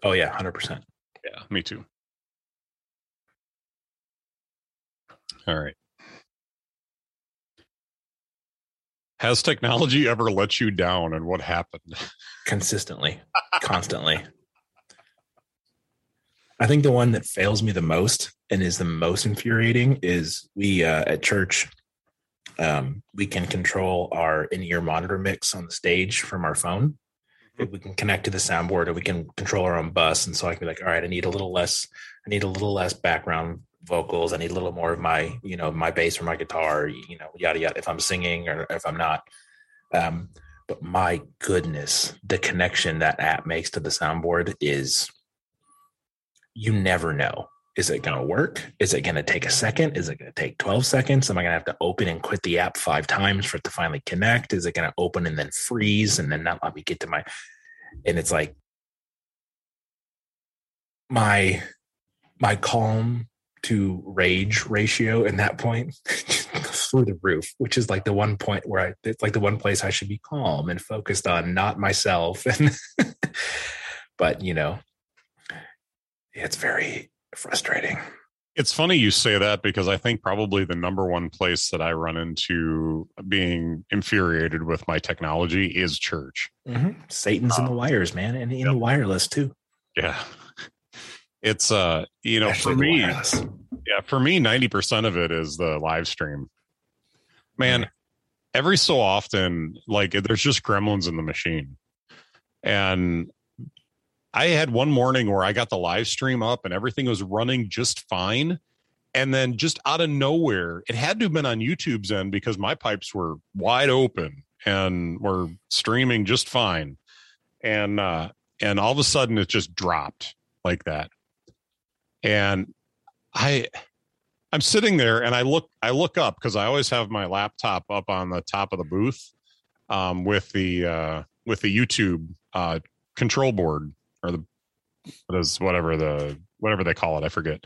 Speaker 2: Oh yeah, hundred percent.
Speaker 1: Yeah, me too. All right. Has technology ever let you down and what happened?
Speaker 2: Consistently, constantly. I think the one that fails me the most and is the most infuriating is we uh, at church. Um, we can control our in-ear monitor mix on the stage from our phone, we can connect to the soundboard and we can control our own bus. And so I can be like, all right, I need a little less, I need a little less background vocals. I need a little more of my, you know, my bass or my guitar, you know, yada yada. If I'm singing or if I'm not. Um, but my goodness, the connection that app makes to the soundboard is you never know. Is it going to work? Is it going to take a second? Is it going to take 12 seconds? Am I going to have to open and quit the app five times for it to finally connect? Is it going to open and then freeze and then not let me get to my. And it's like my my calm to rage ratio in that point through the roof, which is like the one point where I it's like the one place I should be calm and focused on not myself. And but you know, it's very frustrating.
Speaker 1: It's funny you say that because I think probably the number one place that I run into being infuriated with my technology is church.
Speaker 2: Mm-hmm. Satan's in the wires, man, and in yep. the wireless too.
Speaker 1: Yeah. It's uh, you know, for me, yeah, for me, 90% of it is the live stream. Man, mm-hmm. every so often, like there's just gremlins in the machine. And I had one morning where I got the live stream up and everything was running just fine. And then just out of nowhere, it had to have been on YouTube's end because my pipes were wide open and were streaming just fine. And uh and all of a sudden it just dropped like that. And I I'm sitting there and I look I look up because I always have my laptop up on the top of the booth um, with the uh, with the YouTube uh, control board or the what is whatever the whatever they call it, I forget.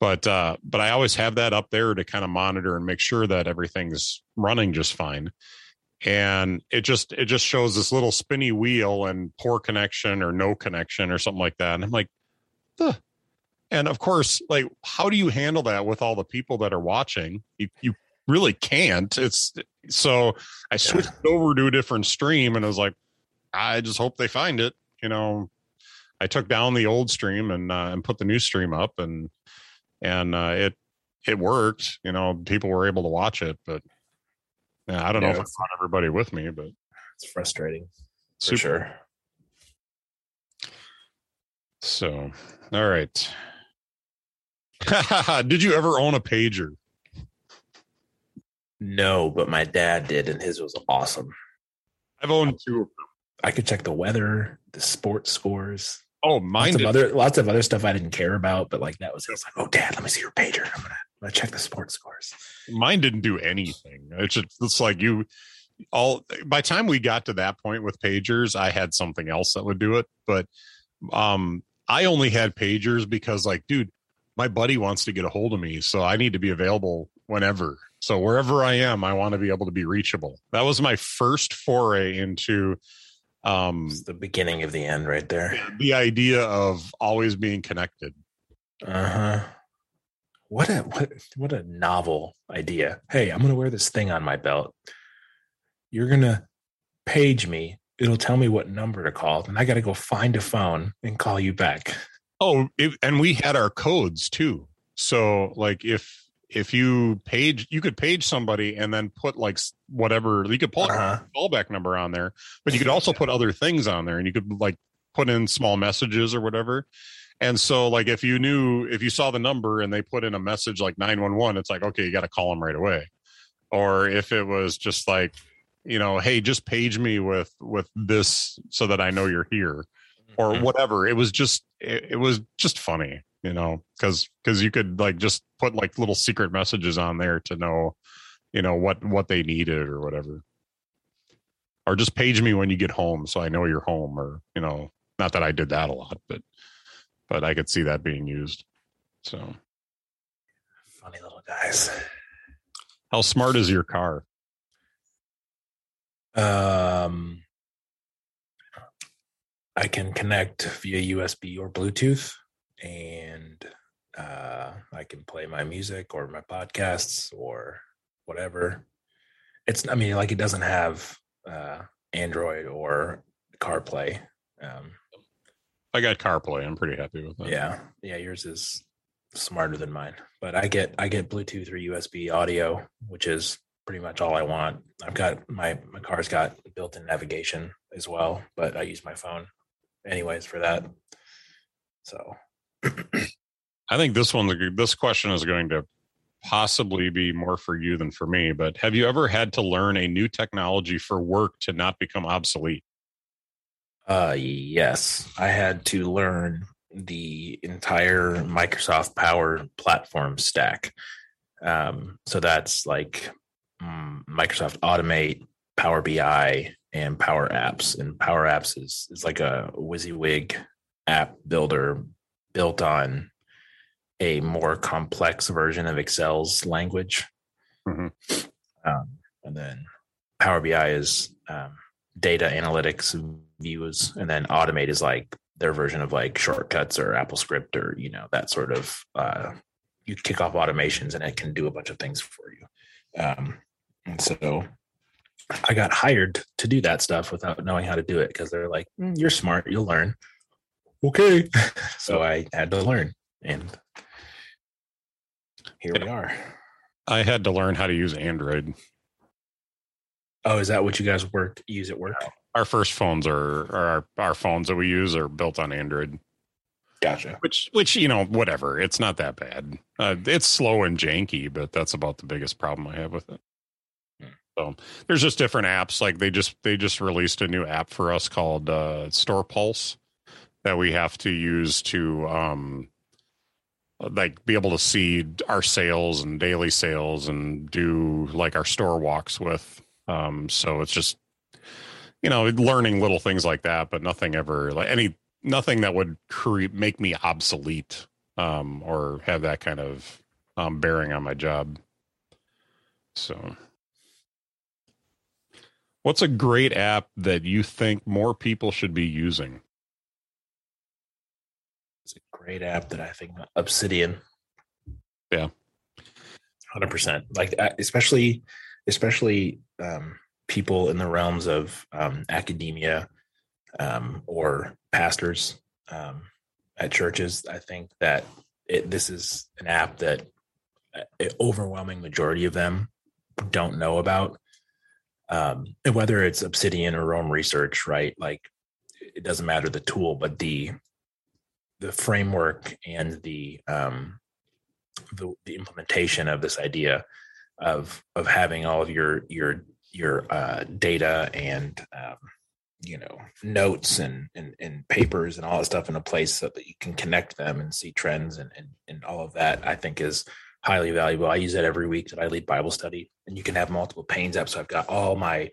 Speaker 1: But uh, but I always have that up there to kind of monitor and make sure that everything's running just fine. And it just it just shows this little spinny wheel and poor connection or no connection or something like that. And I'm like, the and of course, like how do you handle that with all the people that are watching? You you really can't. It's so I switched yeah. over to a different stream and I was like, I just hope they find it. You know, I took down the old stream and uh, and put the new stream up, and and uh, it it worked. You know, people were able to watch it, but yeah, I don't yeah, know if I brought everybody with me, but
Speaker 2: it's frustrating. For sure.
Speaker 1: So, all right. did you ever own a pager?
Speaker 2: No, but my dad did, and his was awesome.
Speaker 1: I've owned two. of them.
Speaker 2: I could check the weather, the sports scores.
Speaker 1: Oh, mine
Speaker 2: lots of other lots of other stuff I didn't care about, but like that was, was like, oh, Dad, let me see your pager. I'm gonna, I'm gonna check the sports scores.
Speaker 1: Mine didn't do anything. It's just it's like you all. By time we got to that point with pagers, I had something else that would do it. But um, I only had pagers because, like, dude, my buddy wants to get a hold of me, so I need to be available whenever. So wherever I am, I want to be able to be reachable. That was my first foray into
Speaker 2: um it's the beginning of the end right there.
Speaker 1: The idea of always being connected.
Speaker 2: Uh-huh. What a what what a novel idea. Hey, I'm going to wear this thing on my belt. You're going to page me. It'll tell me what number to call, and I got to go find a phone and call you back.
Speaker 1: Oh, it, and we had our codes too. So like if if you page you could page somebody and then put like whatever you could put uh-huh. a callback number on there but you could also put other things on there and you could like put in small messages or whatever. And so like if you knew if you saw the number and they put in a message like 911 it's like okay you got to call them right away. Or if it was just like you know hey just page me with with this so that i know you're here or mm-hmm. whatever. It was just it, it was just funny you know, because because you could like just put like little secret messages on there to know, you know, what what they needed or whatever. Or just page me when you get home so I know you're home or, you know, not that I did that a lot, but but I could see that being used. So
Speaker 2: funny little guys.
Speaker 1: How smart is your car?
Speaker 2: Um I can connect via USB or Bluetooth and uh, I can play my music or my podcasts or whatever. It's, I mean, like it doesn't have uh, Android or CarPlay. Um,
Speaker 1: I got CarPlay. I'm pretty happy with that.
Speaker 2: Yeah, yeah. Yours is smarter than mine, but I get I get Bluetooth or USB audio, which is pretty much all I want. I've got my my car's got built-in navigation as well, but I use my phone anyways for that. So
Speaker 1: I think this one, this question is going to possibly be more for you than for me. But have you ever had to learn a new technology for work to not become obsolete?
Speaker 2: Uh, yes, I had to learn the entire Microsoft Power Platform stack. Um, so that's like um, Microsoft Automate, Power BI, and Power Apps. And Power Apps is is like a WYSIWYG app builder built on a more complex version of Excel's language. Mm-hmm. Um, and then Power BI is um, data analytics views, and then Automate is like their version of like shortcuts or AppleScript or you know that sort of. Uh, you kick off automations and it can do a bunch of things for you. Um, and so I got hired to do that stuff without knowing how to do it because they're like, mm, "You're smart, you'll learn." Okay, so I had to learn, and here we are.
Speaker 1: I had to learn how to use Android.
Speaker 2: Oh, is that what you guys work use at work?
Speaker 1: Our first phones are, are our, our phones that we use are built on Android.
Speaker 2: Gotcha.
Speaker 1: Which, which you know, whatever. It's not that bad. Uh, it's slow and janky, but that's about the biggest problem I have with it. Hmm. So there's just different apps. Like they just they just released a new app for us called uh, Store Pulse that we have to use to um, like be able to see our sales and daily sales and do like our store walks with. Um, so it's just you know learning little things like that, but nothing ever like any nothing that would create make me obsolete um, or have that kind of um, bearing on my job. So, what's a great app that you think more people should be using?
Speaker 2: It's a great app that I think Obsidian.
Speaker 1: Yeah,
Speaker 2: hundred percent. Like especially, especially um, people in the realms of um, academia um, or pastors um, at churches. I think that it, this is an app that an uh, overwhelming majority of them don't know about. Um, and whether it's Obsidian or Roam Research, right? Like it doesn't matter the tool, but the the framework and the um, the, the implementation of this idea of of having all of your your your uh, data and um, you know notes and, and and papers and all that stuff in a place so that you can connect them and see trends and and, and all of that i think is highly valuable. I use that every week that i lead bible study and you can have multiple panes up so i've got all my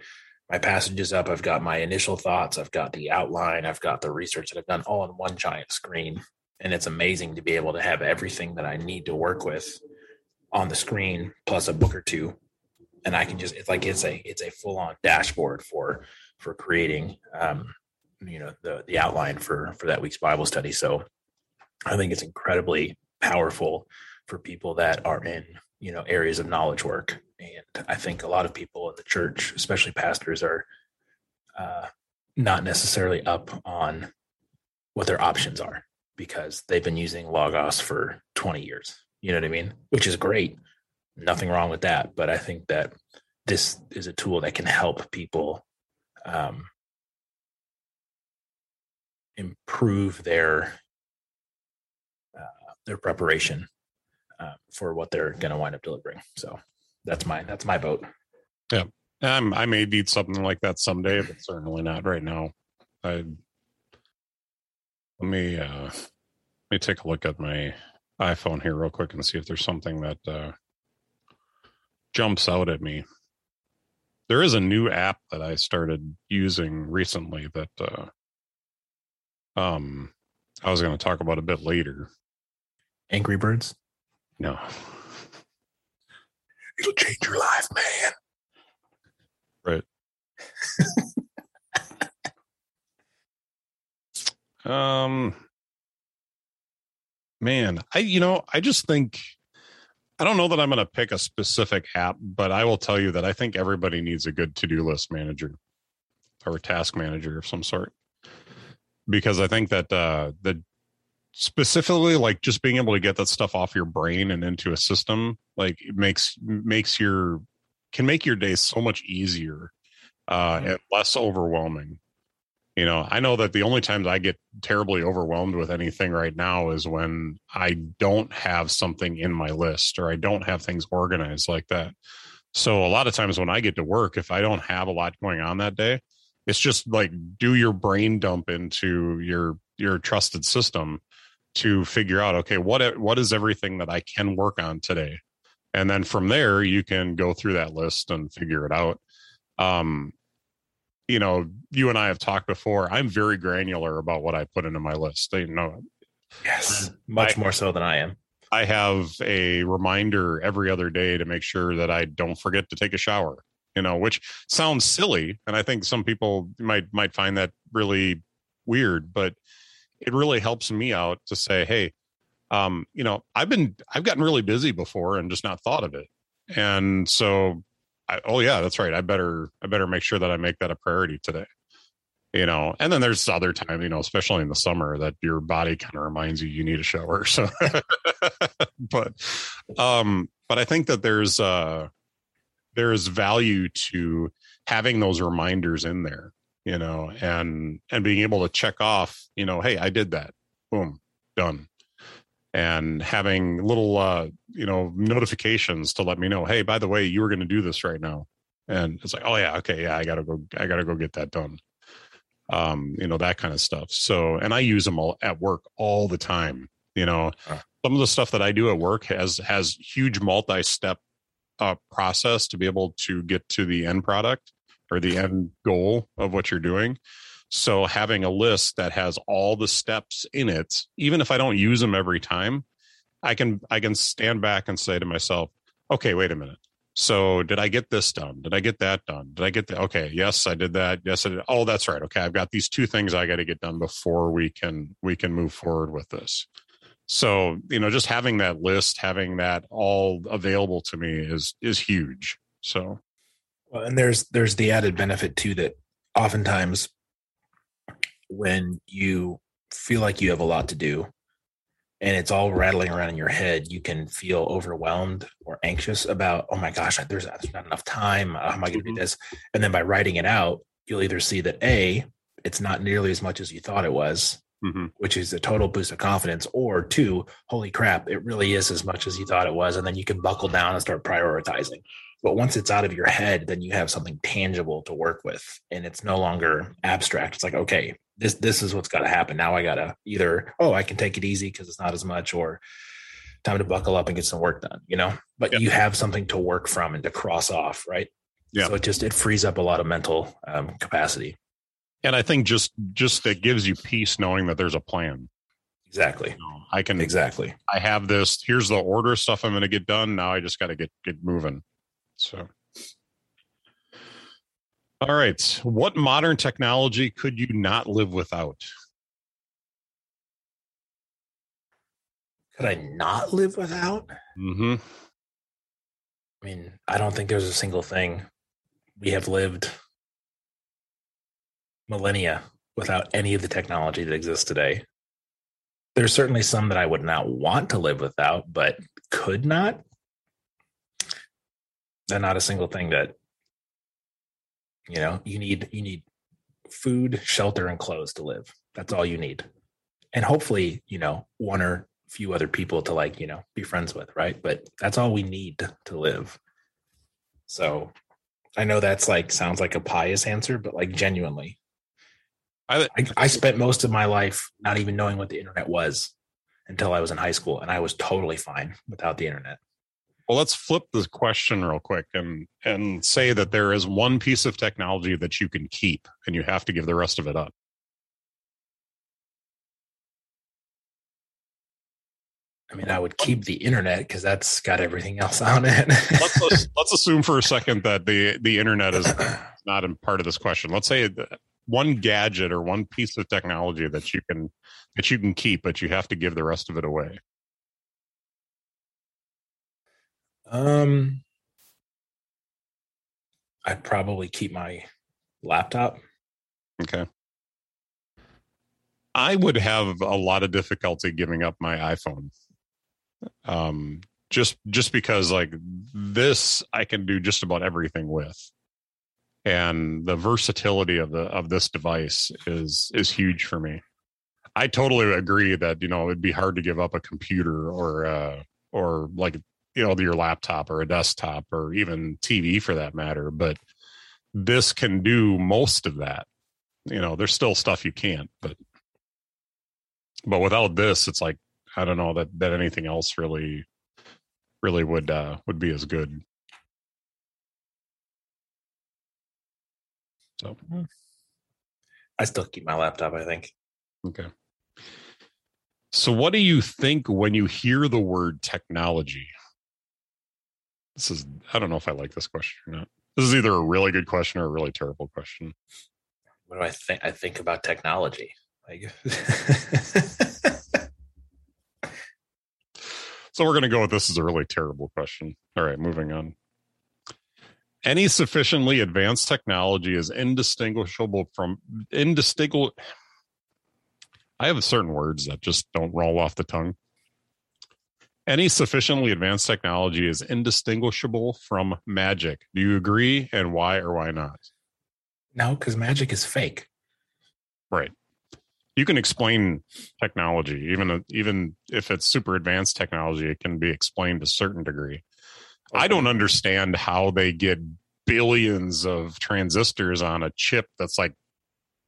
Speaker 2: my passages up i've got my initial thoughts i've got the outline i've got the research that i've done all on one giant screen. And it's amazing to be able to have everything that i need to work with on the screen plus a book or two. And i can just it's like it's a it's a full on dashboard for for creating um, you know the the outline for for that week's Bible study. So I think it's incredibly powerful for people that are in you know areas of knowledge work, and I think a lot of people in the church, especially pastors, are uh, not necessarily up on what their options are because they've been using Logos for 20 years. You know what I mean? Which is great. Nothing wrong with that. But I think that this is a tool that can help people um, improve their uh, their preparation uh, for what they're going to wind up delivering. So that's my that's my vote.
Speaker 1: Yeah, I'm, I may need something like that someday, but certainly not right now. I let me uh, let me take a look at my iPhone here real quick and see if there's something that uh, jumps out at me there is a new app that I started using recently that uh, um I was going to talk about a bit later.
Speaker 2: Angry Birds?
Speaker 1: No.
Speaker 2: It'll change your life,
Speaker 1: man. Right. um man, I you know, I just think I don't know that I'm going to pick a specific app, but I will tell you that I think everybody needs a good to do list manager or a task manager of some sort. Because I think that uh, the specifically like just being able to get that stuff off your brain and into a system like it makes makes your can make your day so much easier uh,
Speaker 2: Mm-hmm.
Speaker 1: and less overwhelming. You know, I know that the only times I get terribly overwhelmed with anything right now is when I don't have something in my list or I don't have things organized like that. So a lot of times when I get to work, if I don't have a lot going on that day, it's just like do your brain dump into your your trusted system to figure out okay what what is everything that I can work on today, and then from there you can go through that list and figure it out. Um, you know, you and I have talked before. I'm very granular about what I put into my list. You know,
Speaker 2: Yes, much
Speaker 1: I-
Speaker 2: more so than I am.
Speaker 1: I have a reminder every other day to make sure that I don't forget to take a shower. You know, which sounds silly, and I think some people might might find that really weird, but it really helps me out to say, hey, um, you know, I've been I've gotten really busy before and just not thought of it, and so, I, oh yeah, that's right. I better I better make sure that I make that a priority today. You know, and then there's other times, you know, especially in the summer, that your body kind of reminds you you need a shower. So, but, um, but I think that there's uh there's value to having those reminders in there, you know, and and being able to check off, you know, hey, I did that, boom, done, and having little uh, you know notifications to let me know, hey, by the way, you were going to do this right now, and it's like, oh yeah, okay, yeah, I gotta go, I gotta go get that done um, you know, that kind of stuff. So, and I use them all at work all the time. You know,
Speaker 2: Huh.
Speaker 1: some of the stuff that I do at work has has huge multi-step uh, process to be able to get to the end product or the end goal of what you're doing. So, having a list that has all the steps in it, even if I don't use them every time, I can I can stand back and say to myself, okay, wait a minute. So did I get this done? Did I get that done? Did I get that? Okay. Yes, I did that. Yes, I did. Oh, that's right. Okay. I've got these two things I got to get done before we can, we can move forward with this. So, you know, just having that list, having that all available to me is, is huge. So,
Speaker 2: Well, and there's there's the added benefit too that oftentimes when you feel like you have a lot to do and it's all rattling around in your head, you can feel overwhelmed or anxious about, oh my gosh, there's, there's not enough time. How am I going to do
Speaker 1: Mhm.
Speaker 2: this? And then by writing it out, you'll either see that A, it's not nearly as much as you thought it was,
Speaker 1: mhm.
Speaker 2: which is a total boost of confidence, or two, holy crap, it really is as much as you thought it was. And then you can buckle down and start prioritizing. But once it's out of your head, then you have something tangible to work with. And it's no longer abstract. It's like, okay, this this is what's gotta happen. Now I gotta either, oh, I can take it easy because it's not as much, or time to buckle up and get some work done, you know? But
Speaker 1: Yeah.
Speaker 2: you have something to work from and to cross off, right?
Speaker 1: Yeah.
Speaker 2: So it just it frees up a lot of mental um, capacity.
Speaker 1: and I think just, just it gives you peace knowing that there's a plan.
Speaker 2: Exactly.
Speaker 1: You know, I can,
Speaker 2: Exactly.
Speaker 1: I have this, here's the order of stuff I'm going to get done. Now I just got to get, get moving. So. All right. What modern technology could you not live without?
Speaker 2: Could I not live without?
Speaker 1: hmm
Speaker 2: I mean, I don't think there's a single thing we have lived millennia without any of the technology that exists today. There's certainly some that I would not want to live without, but could not. They're not a single thing that you know you need you need food shelter and clothes to live. That's all you need. And hopefully you know one or few other people to like you know be friends with right? But that's all we need to live. So i know that's like sounds like a pious answer but like genuinely.
Speaker 1: I,
Speaker 2: I, I spent most of my life not even knowing what the internet was until i was in high school and i was totally fine without the internet
Speaker 1: well, let's flip the question real quick and and say that there is one piece of technology that you can keep and you have to give the rest of it up.
Speaker 2: i mean i would keep the internet because that's got everything else on it
Speaker 1: Let's let's assume for a second that the the internet is not a part of this question. Let's say one gadget or one piece of technology that you can that you can keep, but you have to give the rest of it away.
Speaker 2: Um, I'd probably keep my laptop.
Speaker 1: Okay. I would have a lot of difficulty giving up my iPhone. Um, just just because like this I can do just about everything with. And the versatility of the of this device is is huge for me. I totally agree that you know it'd be hard to give up a computer or uh or like you know your laptop or a desktop or even TV for that matter, but this can do most of that. You know, there's still stuff you can't, but but without this, it's like I don't know that that anything else really really would uh would be as good. So
Speaker 2: I still keep my laptop, I think.
Speaker 1: okay. So what do you think when you hear the word technology? This is I don't know if I like this question or not. This is either a really good question or a really terrible question.
Speaker 2: What do I think? I think about technology. Like,
Speaker 1: So we're going to go with this is a really terrible question. All right, moving on. Any sufficiently advanced technology is indistinguishable from indistinguishable. I have certain words that just don't roll off the tongue. Any sufficiently advanced technology is indistinguishable from magic. Do you agree? And why or why not?
Speaker 2: no, because magic is fake.
Speaker 1: Right. You can explain technology, even even if it's super advanced technology, it can be explained to a certain degree. I don't understand how they get billions of transistors on a chip that's like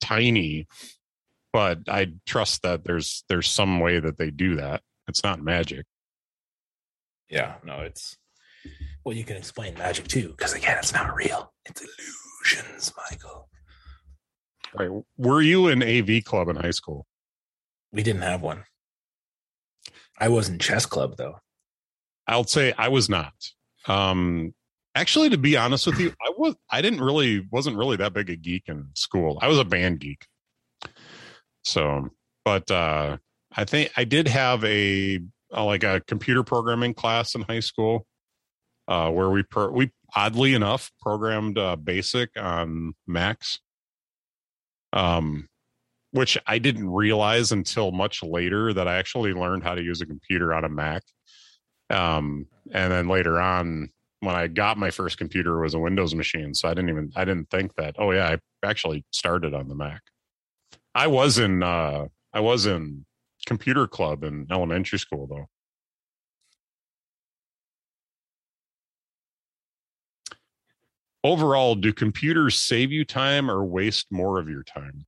Speaker 1: tiny, but I trust that there's there's some way that they do that. It's not magic.
Speaker 2: Yeah, no, it's well, you can explain magic too, because again, it's not real. It's illusions, Michael.
Speaker 1: Right. Were you in AV club in high school?
Speaker 2: We didn't have one. I was in chess club though.
Speaker 1: I'll say I was not. Um actually to be honest with you, I was I didn't really wasn't really that big a geek in school. I was a band geek. So, but uh I think I did have a, a like a computer programming class in high school uh where we per, we oddly enough programmed uh basic on Macs. Um which I didn't realize until much later that I actually learned how to use a computer on a Mac. Um, and then later on, when I got my first computer, was a Windows machine. So I didn't even I didn't think that. Oh yeah, I actually started on the Mac. I was in uh, I was in computer club in elementary school though. Overall, do computers save you time or waste more of your time?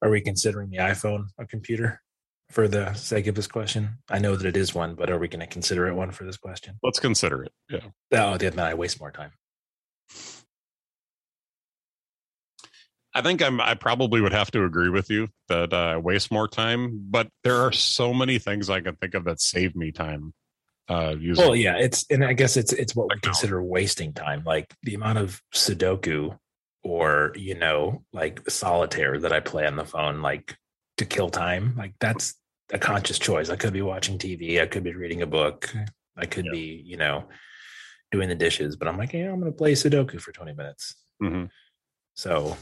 Speaker 2: Are we considering the iPhone a computer for the sake of this question? I know that it is one, but are we going to consider it one for this question?
Speaker 1: Let's consider it. Yeah.
Speaker 2: Oh, then I waste more time.
Speaker 1: I think I'm. I probably would have to agree with you that uh, I waste more time, but there are so many things I can think of that save me time. Uh, using
Speaker 2: Well, yeah, it's and I guess it's it's what we consider wasting time, like the amount of Sudoku or you know, like solitaire that I play on the phone, like to kill time. Like that's a conscious choice. I could be watching TV, I could be reading a book, I could
Speaker 1: Yeah.
Speaker 2: be, you know, doing the dishes, but I'm like, yeah, I'm going to play Sudoku for 20 minutes.
Speaker 1: Mhm.
Speaker 2: So,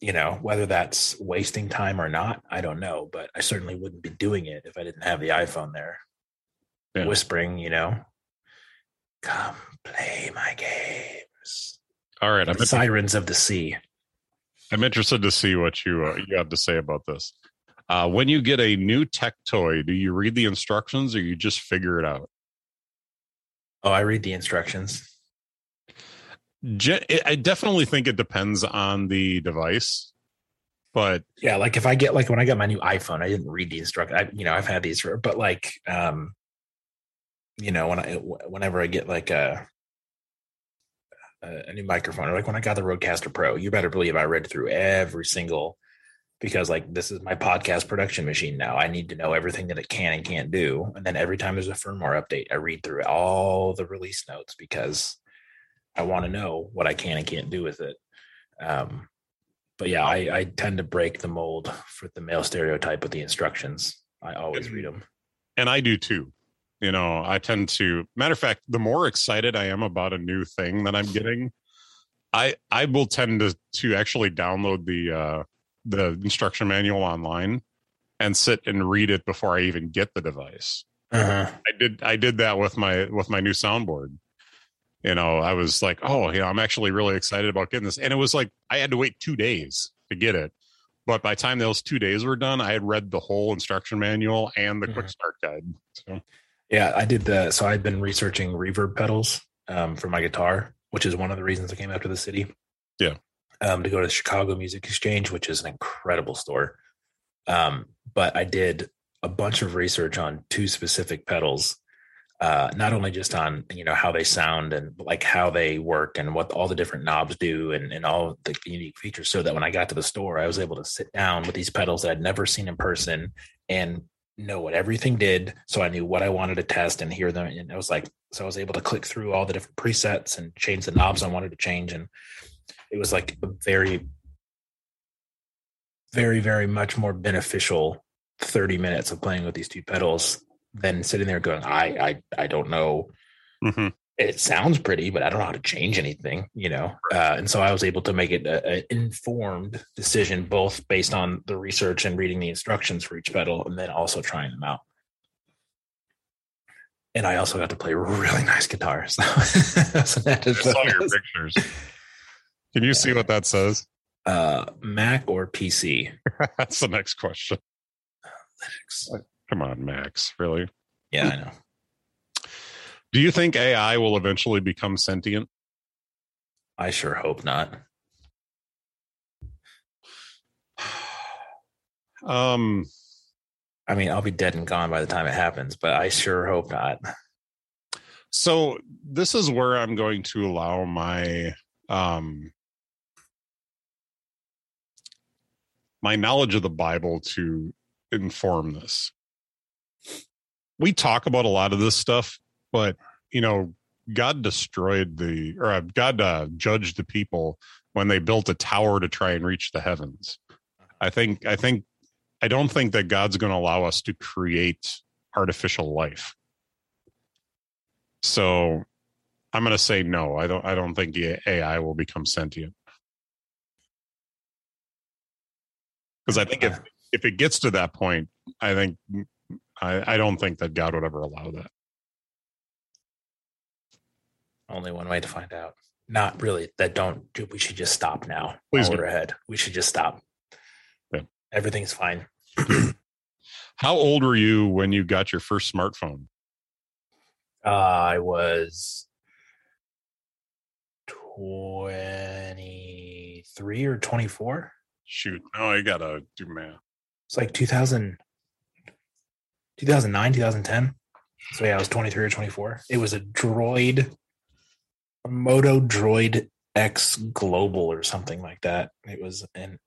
Speaker 2: you know, whether that's wasting time or not, I don't know, but I certainly wouldn't be doing it if I didn't have the iPhone there
Speaker 1: Yeah.
Speaker 2: whispering, you know, come play my games.
Speaker 1: All right, I'm,
Speaker 2: The sirens of the sea.
Speaker 1: I'm interested to see what you uh, you have to say about this. Uh, when you get a new tech toy, do you read the instructions or you just figure it out?
Speaker 2: Oh, I read the instructions.
Speaker 1: I definitely think it depends on the device, but
Speaker 2: Yeah, like if I get like when I got my new iPhone, I didn't read the instruction. I, you know, I've had these, for, but like, um, you know, when I whenever I get like a a new microphone, or like when I got the Rodecaster Pro, you better believe I read through every single because like this is my podcast production machine now. I need to know everything that it can and can't do, and then every time there's a firmware update, I read through all the release notes because I want to know what I can and can't do with it. Um, but yeah, I, I tend to break the mold for the male stereotype with the instructions. I always read them.
Speaker 1: and I do too. You know, I tend to matter of fact, the more excited I am about a new thing that I'm getting, I I will tend to to actually download the uh the instruction manual online and sit and read it before I even get the device.
Speaker 2: Uh-huh.
Speaker 1: I did I did that with my with my new soundboard. You know, I was like, oh, you know, I'm actually really excited about getting this. And it was like I had to wait two days to get it. But by the time those two days were done, I had read the whole instruction manual and the quick
Speaker 2: Mhm.
Speaker 1: start guide. So
Speaker 2: Yeah, I did the. So I've been researching reverb pedals um, for my guitar, which is one of the reasons I came out to the city.
Speaker 1: Yeah.
Speaker 2: Um, to go to the Chicago Music Exchange, which is an incredible store. Um, but I did a bunch of research on two specific pedals, uh, not only just on you know how they sound and like how they work and what all the different knobs do and and all the unique features, so that when I got to the store, I was able to sit down with these pedals that I'd never seen in person and know what everything did. So I knew what I wanted to test and hear them. And I was like, so I was able to click through all the different presets and change the knobs I wanted to change. And it was like a very, very, very much more beneficial 30 minutes of playing with these two pedals than sitting there going, I, I, I don't know.
Speaker 1: mhm.
Speaker 2: It sounds pretty, but I don't know how to change anything, you know? Uh, and so I was able to make it an informed decision, both based on the research and reading the instructions for each pedal, and then also trying them out. And I also got to play really nice guitars. So that's
Speaker 1: I saw your pictures. Can you see what that says?
Speaker 2: uh, Mac or PC?
Speaker 1: That's the next question. Come on, Max. Really?
Speaker 2: Yeah, I know.
Speaker 1: Do you think AI will eventually become sentient?
Speaker 2: I sure hope not.
Speaker 1: Um,
Speaker 2: I mean, I'll be dead and gone by the time it happens, but I sure hope not.
Speaker 1: so this is where I'm going to allow my um my knowledge of the Bible to inform this. We talk about a lot of this stuff, but you know, God destroyed the or uh, God uh, judged the people when they built a tower to try and reach the heavens. I think I think I don't think that God's going to allow us to create artificial life. So I'm going to say no. I don't. I don't think the AI will become sentient because I think if if it gets to that point, I think I, I don't think that God would ever allow that.
Speaker 2: Only one way to find out. Not really. That don't. Do we should just stop now.
Speaker 1: Please
Speaker 2: While ahead. We should just stop.
Speaker 1: Yeah.
Speaker 2: Everything's fine.
Speaker 1: How old were you when you got your first smartphone?
Speaker 2: Uh, I was twenty-three or twenty-four.
Speaker 1: Shoot, no, I gotta do math.
Speaker 2: It's like 2000, 2009, 2010. So yeah, I was 23 or 24. It was a Droid, a Moto Droid X Global or something like that. It was an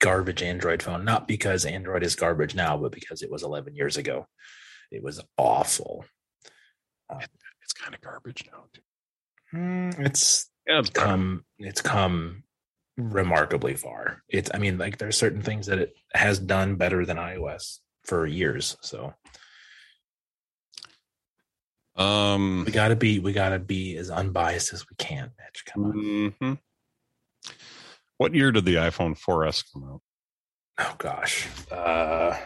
Speaker 2: garbage Android phone, not because Android is garbage now, but because it was 11 years ago. It was awful.
Speaker 1: It's kind of garbage now. Too.
Speaker 2: Mm, It's
Speaker 1: Yeah, it's
Speaker 2: come it's come remarkably far. It's I mean like there's certain things that it has done better than iOS for years. So
Speaker 1: Um,
Speaker 2: we gotta be we gotta be as unbiased as we can, Mitch. Come on.
Speaker 1: mhm. What year did the iPhone 4S come out?
Speaker 2: Oh gosh. Uh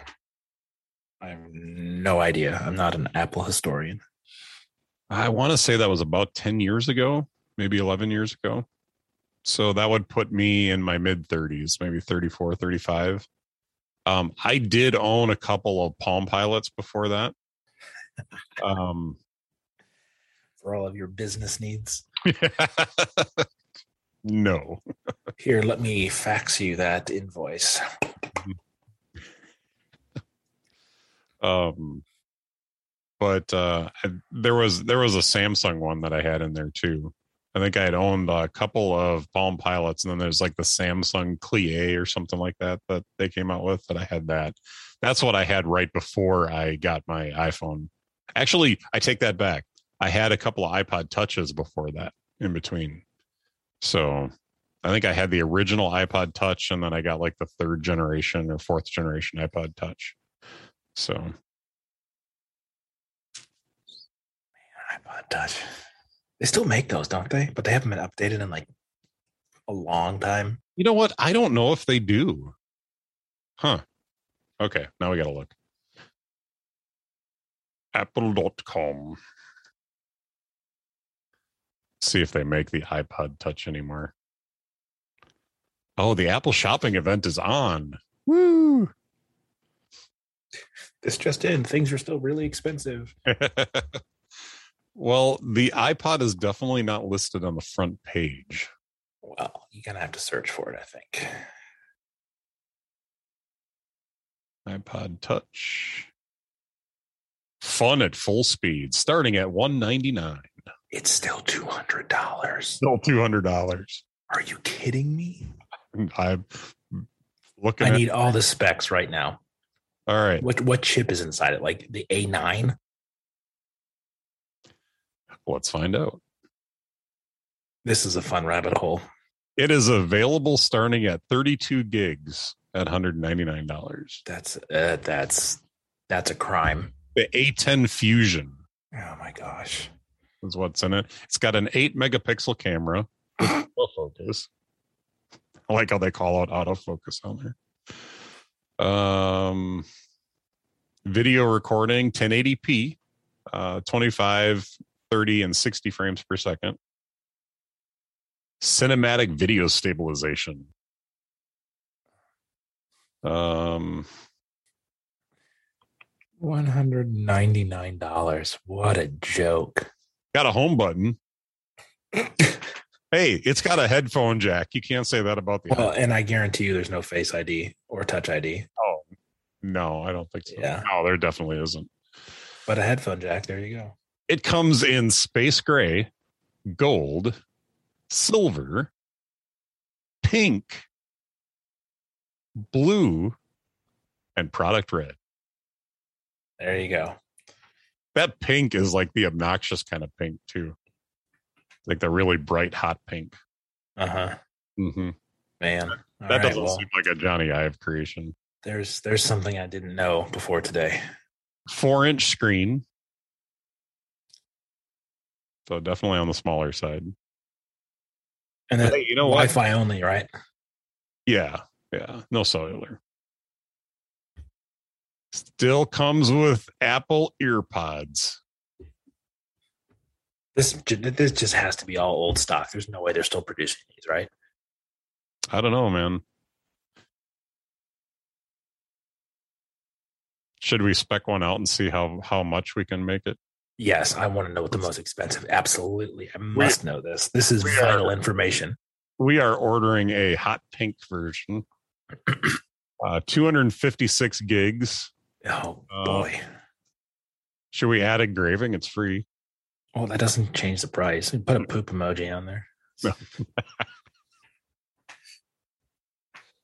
Speaker 2: I have no idea. I'm not an Apple historian.
Speaker 1: I want to say that was about 10 years ago, maybe 11 years ago. So that would put me in my mid 30s, maybe 34, 35. Um, I did own a couple of Palm Pilots before that. Um,
Speaker 2: For all of your business needs.
Speaker 1: no.
Speaker 2: Here, let me fax you that invoice.
Speaker 1: Um, but uh, there was there was a Samsung one that I had in there too. I think I had owned a couple of Palm Pilots, and then there's like the Samsung Clie or something like that that they came out with. That I had that. That's what I had right before I got my iPhone. Actually, I take that back. I had a couple of iPod touches before that in between. So I think I had the original iPod touch and then I got like the third generation or fourth generation iPod touch. So
Speaker 2: iPod Touch. They still make those, don't they? But they haven't been updated in like a long time.
Speaker 1: You know what? I don't know if they do. Huh. Okay, now we got to look. Apple.com. See if they make the iPod Touch anymore. Oh, the Apple shopping event is on. Woo!
Speaker 2: This just in. Things are still really expensive.
Speaker 1: well, the iPod is definitely not listed on the front page.
Speaker 2: Well, you're going to have to search for it, I think.
Speaker 1: iPod Touch. Fun at full speed, starting at 199
Speaker 2: It's still $200.
Speaker 1: Still $200.
Speaker 2: Are you kidding me?
Speaker 1: I'm looking
Speaker 2: I need all the specs right now.
Speaker 1: All right.
Speaker 2: What what chip is inside it? Like the A9?
Speaker 1: Let's find out.
Speaker 2: This is a fun rabbit hole.
Speaker 1: It is available starting at 32 gigs at $199.
Speaker 2: That's uh, that's that's a crime.
Speaker 1: The A10 Fusion.
Speaker 2: Oh my gosh.
Speaker 1: Is what's in it. It's got an 8 megapixel camera with autofocus. I like how they call out autofocus on there. Um video recording 1080p, uh 25, 30 and 60 frames per second. Cinematic video stabilization. Um
Speaker 2: $199. What a joke.
Speaker 1: got a home button. hey, it's got a headphone jack. You can't say that about the.
Speaker 2: Well, and I guarantee you there's no face ID or touch ID.
Speaker 1: Oh, no, I don't think so.
Speaker 2: Yeah.
Speaker 1: No, there definitely isn't.
Speaker 2: But a headphone jack, there you go.
Speaker 1: It comes in space gray, gold, silver, pink, blue, and product red.
Speaker 2: There you go.
Speaker 1: That pink is like the obnoxious kind of pink, too. Like the really bright, hot pink.
Speaker 2: Uh-huh.
Speaker 1: Mm-hmm.
Speaker 2: Man. All
Speaker 1: That
Speaker 2: right,
Speaker 1: doesn't
Speaker 2: well,
Speaker 1: seem like a Jony Ive creation.
Speaker 2: there's there's something I didn't know before today.
Speaker 1: Four inch screen. So definitely on the smaller side.
Speaker 2: And then
Speaker 1: Hey, you know?
Speaker 2: Wi-Fi only, right?
Speaker 1: Yeah. Yeah. No cellular. Still comes with Apple earpods.
Speaker 2: This this just has to be all old stock. There's no way they're still producing these, right?
Speaker 1: I don't know, man. Should we spec one out and see how how much we can make it?
Speaker 2: Yes, I want to know what the most expensive. Absolutely, I must know this. This is vital
Speaker 1: are-
Speaker 2: information.
Speaker 1: We are ordering a hot pink version. Uh, 256 gigs.
Speaker 2: Oh
Speaker 1: Uh,
Speaker 2: boy.
Speaker 1: Should we add engraving? It's free.
Speaker 2: Well, that doesn't change the price. Put a poop emoji on there.
Speaker 1: No.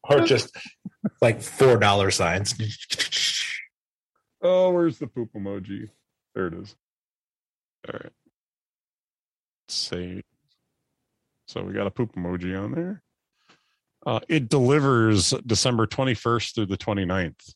Speaker 2: or just like four dollar signs.
Speaker 1: Oh, where's the poop emoji? There it is. All right. Save. So we got a poop emoji on there. Uh, it delivers December 21st through the 29th.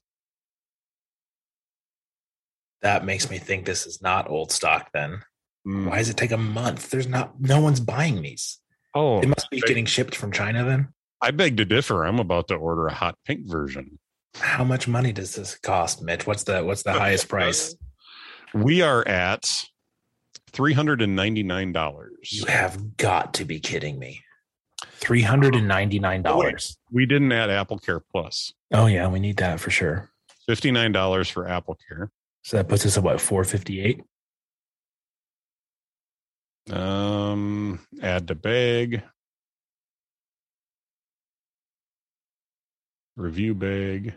Speaker 2: That makes me think this is not old stock. Then
Speaker 1: Mm.
Speaker 2: why does it take a month? There's not. No one's buying these.
Speaker 1: Oh,
Speaker 2: It must be
Speaker 1: they-
Speaker 2: getting shipped from China. Then
Speaker 1: I beg to differ. I'm about to order a hot pink version.
Speaker 2: how much money does this cost, Mitch? What's the what's the highest price?
Speaker 1: We are at $399.
Speaker 2: You have got to be kidding me. Three hundred and ninety nine dollars.
Speaker 1: We didn't add Apple Care Plus.
Speaker 2: Oh yeah, we need that for sure.
Speaker 1: $59 for Apple Care.
Speaker 2: So that puts us at what four fifty eight.
Speaker 1: Um, add to bag. Review bag.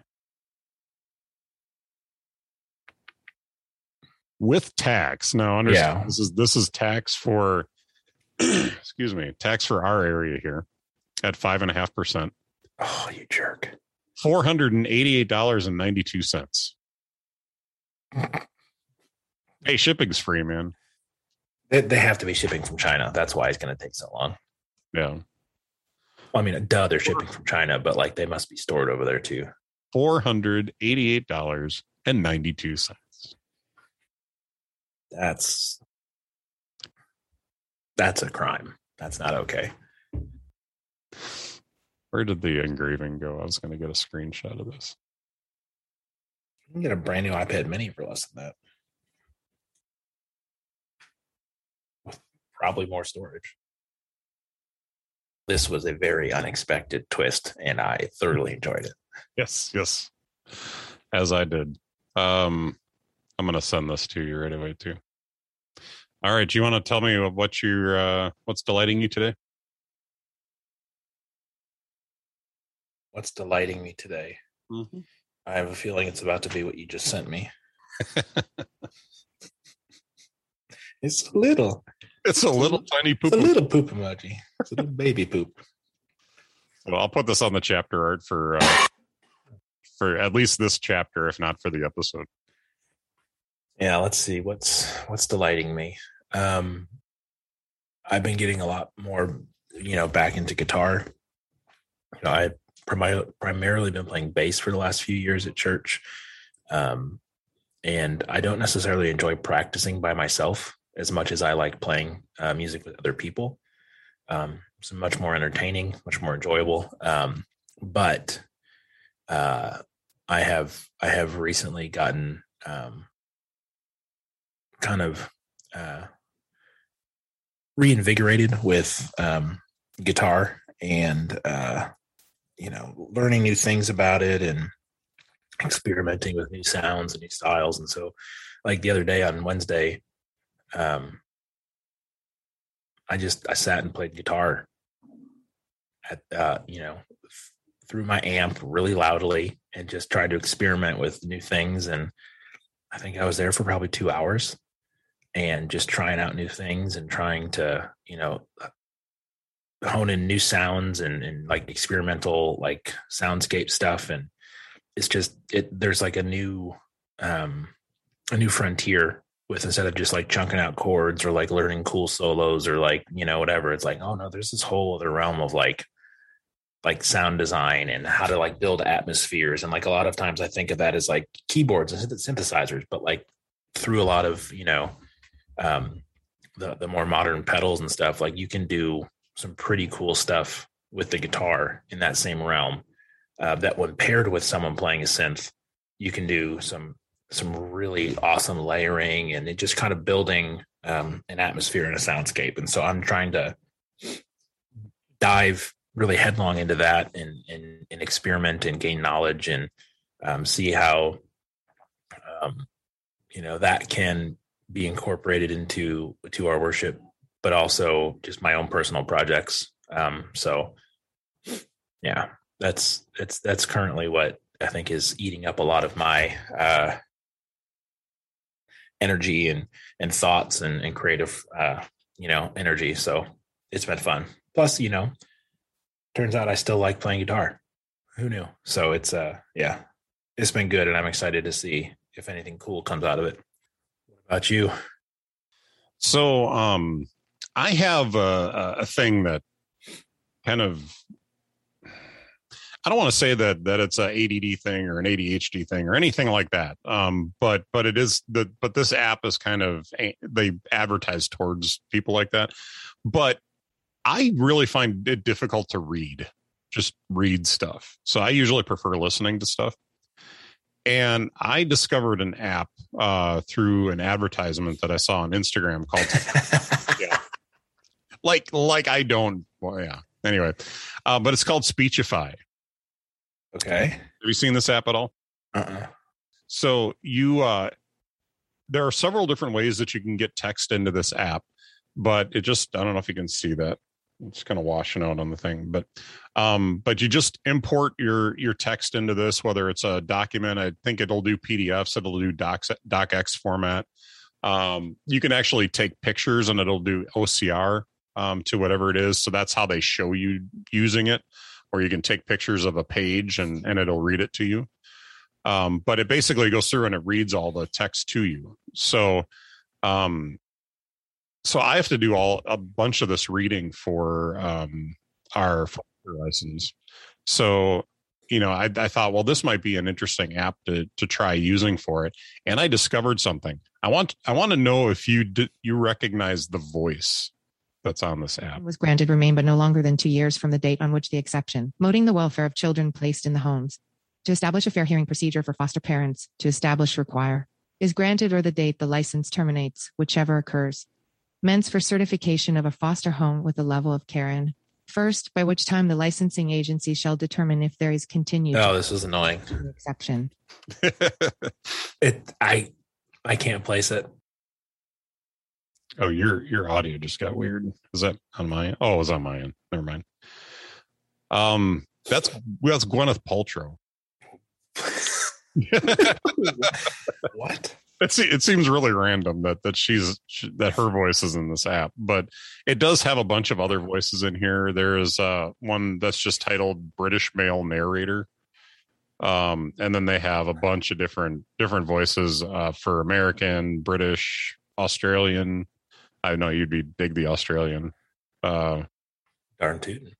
Speaker 1: With tax. Now understand
Speaker 2: Yeah.
Speaker 1: this is this is tax for excuse me, tax for our area here at five and a half percent.
Speaker 2: Oh, you jerk!
Speaker 1: Four hundred and eighty-eight dollars and ninety-two cents. Hey, shipping's free, man.
Speaker 2: They, they have to be shipping from China. That's why it's going to take so long.
Speaker 1: Yeah.
Speaker 2: Well, I mean, duh, they're shipping from China, but like they must be stored over there too.
Speaker 1: Four hundred eighty-eight dollars and ninety-two cents.
Speaker 2: That's that's a crime. That's not okay.
Speaker 1: Where did the engraving go? I was going to get a screenshot of this.
Speaker 2: You can get a brand new iPad mini for less than that. With probably more storage. This was a very unexpected twist, and I thoroughly enjoyed it.
Speaker 1: Yes, yes. As I did. Um, I'm going to send this to you right away too. All right, do you want to tell me what your uh, what's delighting you today?
Speaker 2: What's delighting me today?
Speaker 1: Mm-hmm.
Speaker 2: I have a feeling it's about to be what you just sent me. it's a little.
Speaker 1: It's a little tiny poop.
Speaker 2: A little poop emoji. It's a little baby poop.
Speaker 1: Well, I'll put this on the chapter art for uh, for at least this chapter, if not for the episode.
Speaker 2: Yeah, let's see what's what's delighting me. Um, I've been getting a lot more, you know, back into guitar. You know, I prim- primarily been playing bass for the last few years at church, um, and I don't necessarily enjoy practicing by myself as much as I like playing uh, music with other people. Um, it's much more entertaining, much more enjoyable. Um, but uh, I have I have recently gotten um, kind of uh, reinvigorated with um, guitar and uh, you know learning new things about it and experimenting with new sounds and new styles. And so like the other day on wednesday um i just i sat and played guitar at uh you know through my amp really loudly and just tried to experiment with new things. And i think i was there for probably two hours and just trying out new things and trying to you know hone in new sounds and, and like experimental like soundscape stuff and it's just it there's like a new um a new frontier with instead of just like chunking out chords or like learning cool solos or like you know whatever it's like oh no there's this whole other realm of like like sound design and how to like build atmospheres and like a lot of times i think of that as like keyboards and synthesizers but like through a lot of you know um the the more modern pedals and stuff like you can do some pretty cool stuff with the guitar in that same realm. Uh, that when paired with someone playing a synth, you can do some some really awesome layering and it just kind of building um, an atmosphere and a soundscape. And so I'm trying to dive really headlong into that and and, and experiment and gain knowledge and um, see how um, you know that can be incorporated into to our worship but also just my own personal projects. Um, so yeah, that's that's that's currently what I think is eating up a lot of my uh, energy and and thoughts and, and creative uh, you know energy. So it's been fun. Plus, you know, turns out I still like playing guitar. Who knew? So it's uh yeah, it's been good, and I'm excited to see if anything cool comes out of it. About you?
Speaker 1: So um I have a, a thing that kind of I don't want to say that that it's a ADD thing or an ADHD thing or anything like that. Um, but but it is the but this app is kind of they advertise towards people like that. But I really find it difficult to read, just read stuff. So I usually prefer listening to stuff. And I discovered an app uh, through an advertisement that I saw on Instagram called yeah, like like I don't. Well, yeah. Anyway, uh, but it's called Speechify.
Speaker 2: Okay.
Speaker 1: Have you seen this app at all?
Speaker 2: Uh-uh.
Speaker 1: So you, uh, there are several different ways that you can get text into this app, but it just I don't know if you can see that. It's kind of washing out on the thing, but um, but you just import your your text into this, whether it's a document. I think it'll do PDFs. It'll do docs docx format. Um, you can actually take pictures and it'll do OCR um, to whatever it is. So that's how they show you using it, or you can take pictures of a page and, and it'll read it to you. Um, but it basically goes through and it reads all the text to you. So, um, so I have to do all a bunch of this reading for um, our license. So, you know, I, I thought, well, this might be an interesting app to to try using for it. And I discovered something. I want I want to know if you you recognize the voice that's on this app.
Speaker 3: was granted remain but no longer than two years from the date on which the exception, moting the welfare of children placed in the homes. To establish a fair hearing procedure for foster parents, to establish require, is granted or the date the license terminates, whichever occurs. Ments for certification of a foster home with a level of care in. First, by which time the licensing agency shall determine if there is continued
Speaker 2: Oh, this is annoying.
Speaker 3: exception.
Speaker 2: It I I can't place it.
Speaker 1: oh, your your audio just got weird. Is that on my? Oh, it was on my end. Never mind. Um, that's that's Gwyneth Paltrow.
Speaker 2: what?
Speaker 1: It, it seems really random that that she's she, that her voice is in this app, but it does have a bunch of other voices in here. There is uh, one that's just titled British male narrator, um, and then they have a bunch of different different voices uh, for American, British, Australian. I know you'd be dig the Australian. Uh,
Speaker 2: Darn tootin'.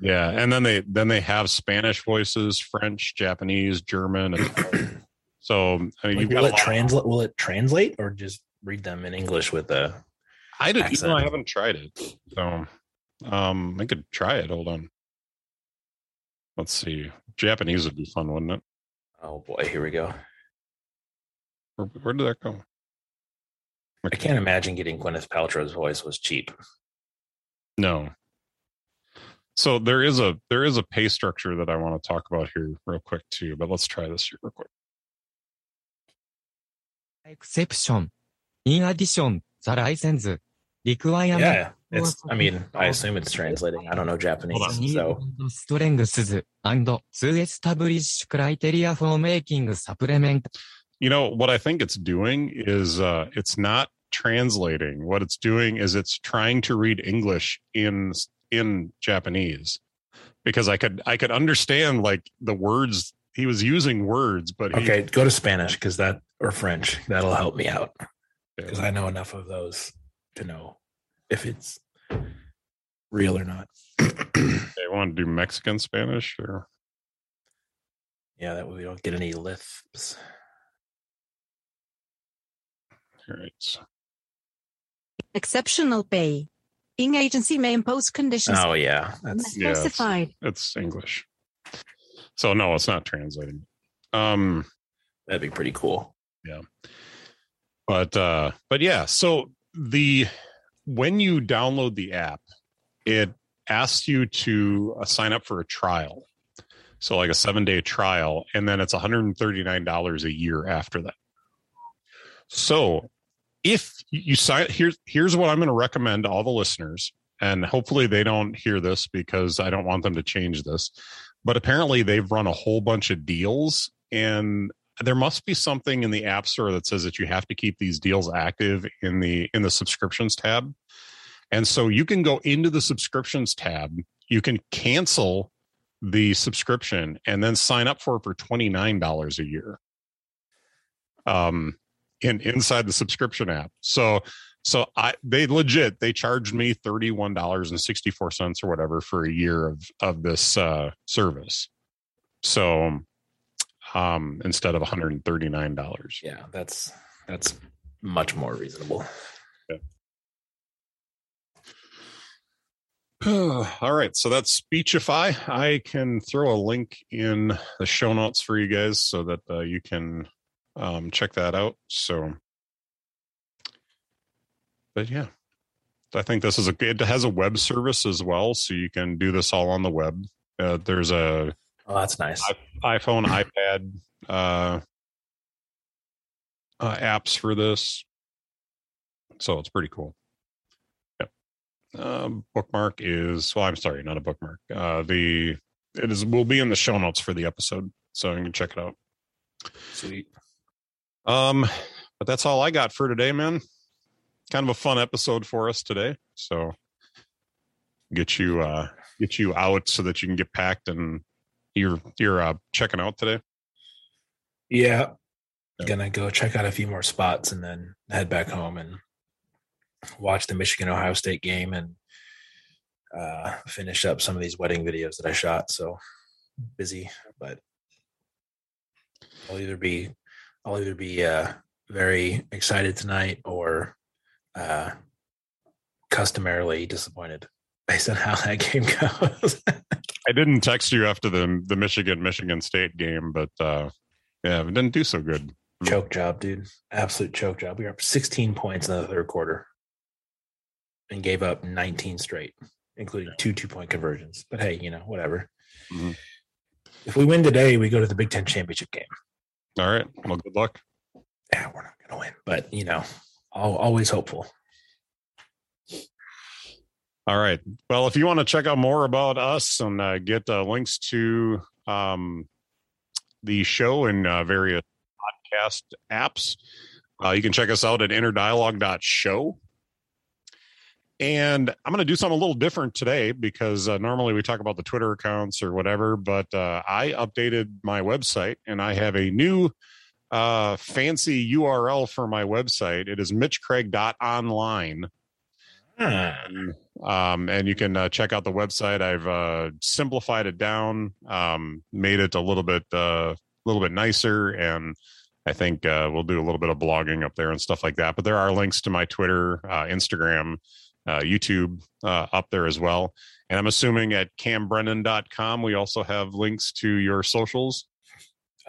Speaker 1: yeah, and then they then they have Spanish voices, French, Japanese, German. So I mean,
Speaker 2: Like, will it translate? Will it translate or just read them in English with a?
Speaker 1: I did. You know, I haven't tried it, so um, I could try it. Hold on. Let's see. Japanese would be fun, wouldn't it?
Speaker 2: Oh boy, here we go.
Speaker 1: Where, where did that go?
Speaker 2: I can't imagine getting Gwyneth Paltrow's voice was cheap.
Speaker 1: No. So there is a there is a pay structure that I want to talk about here real quick too, but let's try this here real quick.
Speaker 4: Exception. In addition, the license requirement
Speaker 2: Yeah, it's. I mean, I assume it's translating. I don't know Japanese,
Speaker 1: Hold on.
Speaker 2: so
Speaker 4: strengths and to establish criteria for making supplement
Speaker 1: You know what I think it's doing is uh, it's not translating. What it's doing is it's trying to read English in in Japanese because I could I could understand like the words he was using words, but he,
Speaker 2: okay. Go to Spanish because that or French that'll help me out because I know enough of those to know if it's real or not.
Speaker 1: they want to do Mexican Spanish or
Speaker 2: yeah, that way we don't get any lisps.
Speaker 1: all right.
Speaker 5: Exceptional pay. Ing agency may impose conditions
Speaker 2: Oh yeah, that's
Speaker 1: yeah, it's-
Speaker 5: specified.
Speaker 1: It's English. So no, it's not translating. Um
Speaker 2: that'd be pretty cool.
Speaker 1: But uh but yeah so the when you download the app it asks you to uh, sign up for a trial. So like a seven day trial and then it's $139 a year after that. So if you you sign here's here's what i'm going to recommend to all the listeners and hopefully they don't hear this because i don't want them to change this but apparently they've run a whole bunch of deals and there must be something in the app store that says that you have to keep these deals active in the in the subscriptions tab. And so you can go into the subscriptions tab you can cancel the subscription and then sign up for it for $29 a year um in inside the subscription app. So so i they legit they charged me $31.64 or whatever for a year of of this uh service. So um instead of $139
Speaker 2: Yeah, that's that's much more reasonable.
Speaker 1: all right so that's speechify. I can throw a link in the show notes for you guys so that uh, you can um, check that out so. But yeah i think this is a good it has a web service as well so you can do this all on the web. Uh, there's a
Speaker 2: Oh, that's nice.
Speaker 1: iphone ipad uh, uh apps for this. So it's pretty cool. Yep. Um bookmark is well i'm sorry not a bookmark. Uh the it is will be in the show notes for the episode so you can check it out.
Speaker 2: Sweet.
Speaker 1: um but that's all i got for today man. Kind of a fun episode for us today so get you uh get you out so that you can get packed and you're you're uh checking out today
Speaker 2: Yeah.
Speaker 1: Yeah.
Speaker 2: Gonna go check out a few more spots and then head back home and watch the Michigan Ohio State game and uh, finish up some of these wedding videos that I shot. So busy, but I'll either be I'll either be uh, very excited tonight or uh, customarily disappointed based on how that game goes.
Speaker 1: I didn't text you after the the Michigan Michigan State game, but uh, yeah, it didn't do so good.
Speaker 2: choke job, dude. Absolute choke job. We were up 16 points in the third quarter and gave up 19 straight, including two two point conversions. But hey, you know, whatever.
Speaker 1: Mhm.
Speaker 2: If we win today, we go to the Big Ten championship game.
Speaker 1: All right, well, good luck.
Speaker 2: Yeah, we're not going to win, but you know, always hopeful.
Speaker 1: All right. Well, if you want to check out more about us and uh, get uh, links to um, the show and uh, various podcast apps, uh, you can check us out at interdialogue.show. And I'm going to do something a little different today because uh, normally we talk about the Twitter accounts or whatever, but uh, I updated my website and I have a new uh, fancy URL for my website. It is mitchcraig.online. Um, um, and you can uh, check out the website. I've uh, simplified it down, um, made it a little bit, uh, a little bit nicer, and I think uh, we'll do a little bit of blogging up there and stuff like that. But there are links to my Twitter, uh, Instagram, uh, YouTube uh, up there as well. And I'm assuming at cambrennan.com we also have links to your socials.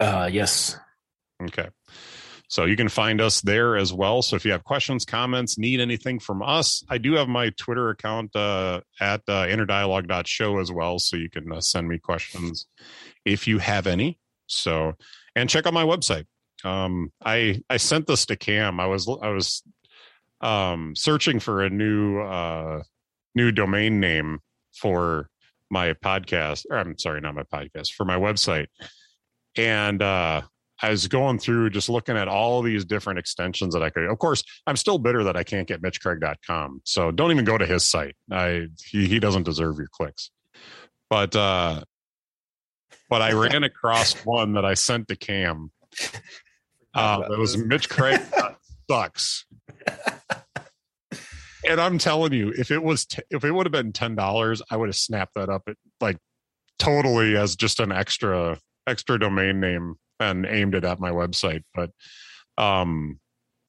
Speaker 2: Uh, yes.
Speaker 1: Okay. So you can find us there as well. So if you have questions, comments, need anything from us, I do have my Twitter account uh, at uh, interdialogue.show as well. So you can uh, send me questions if you have any. So, and check out my website. Um, I, I sent this to Cam. I was, I was um, searching for a new, uh, new domain name for my podcast, or I'm sorry, not my podcast, for my website. And, uh, I was going through just looking at all these different extensions that I could. Of course, I'm still bitter that I can't get MitchCraig.com. So don't even go to his site. I he, he doesn't deserve your clicks. But uh but I ran across one that I sent to Cam. Uh, it was Mitch Craig sucks. And I'm telling you, if it was t- if it would have been ten dollars, I would have snapped that up at, like totally as just an extra extra domain name and aimed it at my website. But um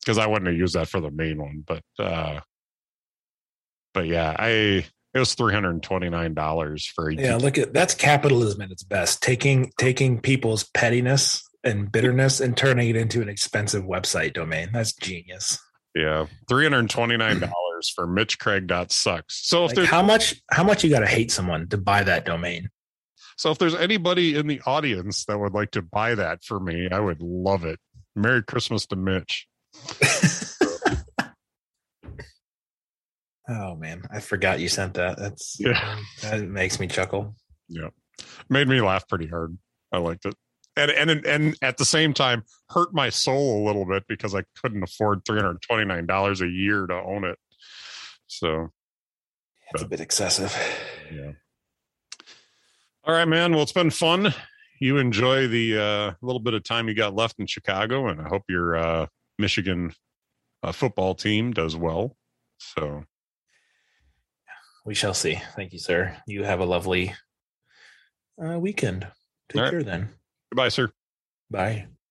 Speaker 1: because I wouldn't have used that for the main one. But uh but yeah, I it was three hundred and twenty nine dollars for
Speaker 2: Yeah, look at that's capitalism at its best. Taking taking people's pettiness and bitterness and turning it into an expensive website domain. That's genius.
Speaker 1: yeah three hundred twenty nine dollars for mitchcraig.sucks. So if
Speaker 2: Like
Speaker 1: there's
Speaker 2: how much how much you got to hate someone to buy that domain?
Speaker 1: So if there's anybody in the audience that would like to buy that for me, I would love it. Merry Christmas to Mitch.
Speaker 2: Oh man, I forgot you sent that. That's
Speaker 1: Yeah.
Speaker 2: that makes me chuckle. Yeah.
Speaker 1: Made me laugh pretty hard. I liked it. And and and at the same time hurt my soul a little bit because I couldn't afford $329 a year to own it. So
Speaker 2: It's a bit excessive.
Speaker 1: yeah. All right, man. Well, it's been fun. You enjoy the uh, little bit of time you got left in Chicago, and I hope your uh, Michigan uh, football team does well. So
Speaker 2: We shall see. Thank you, sir. You have a lovely uh, weekend. Take
Speaker 1: right.
Speaker 2: care then.
Speaker 1: goodbye, sir.
Speaker 2: Bye.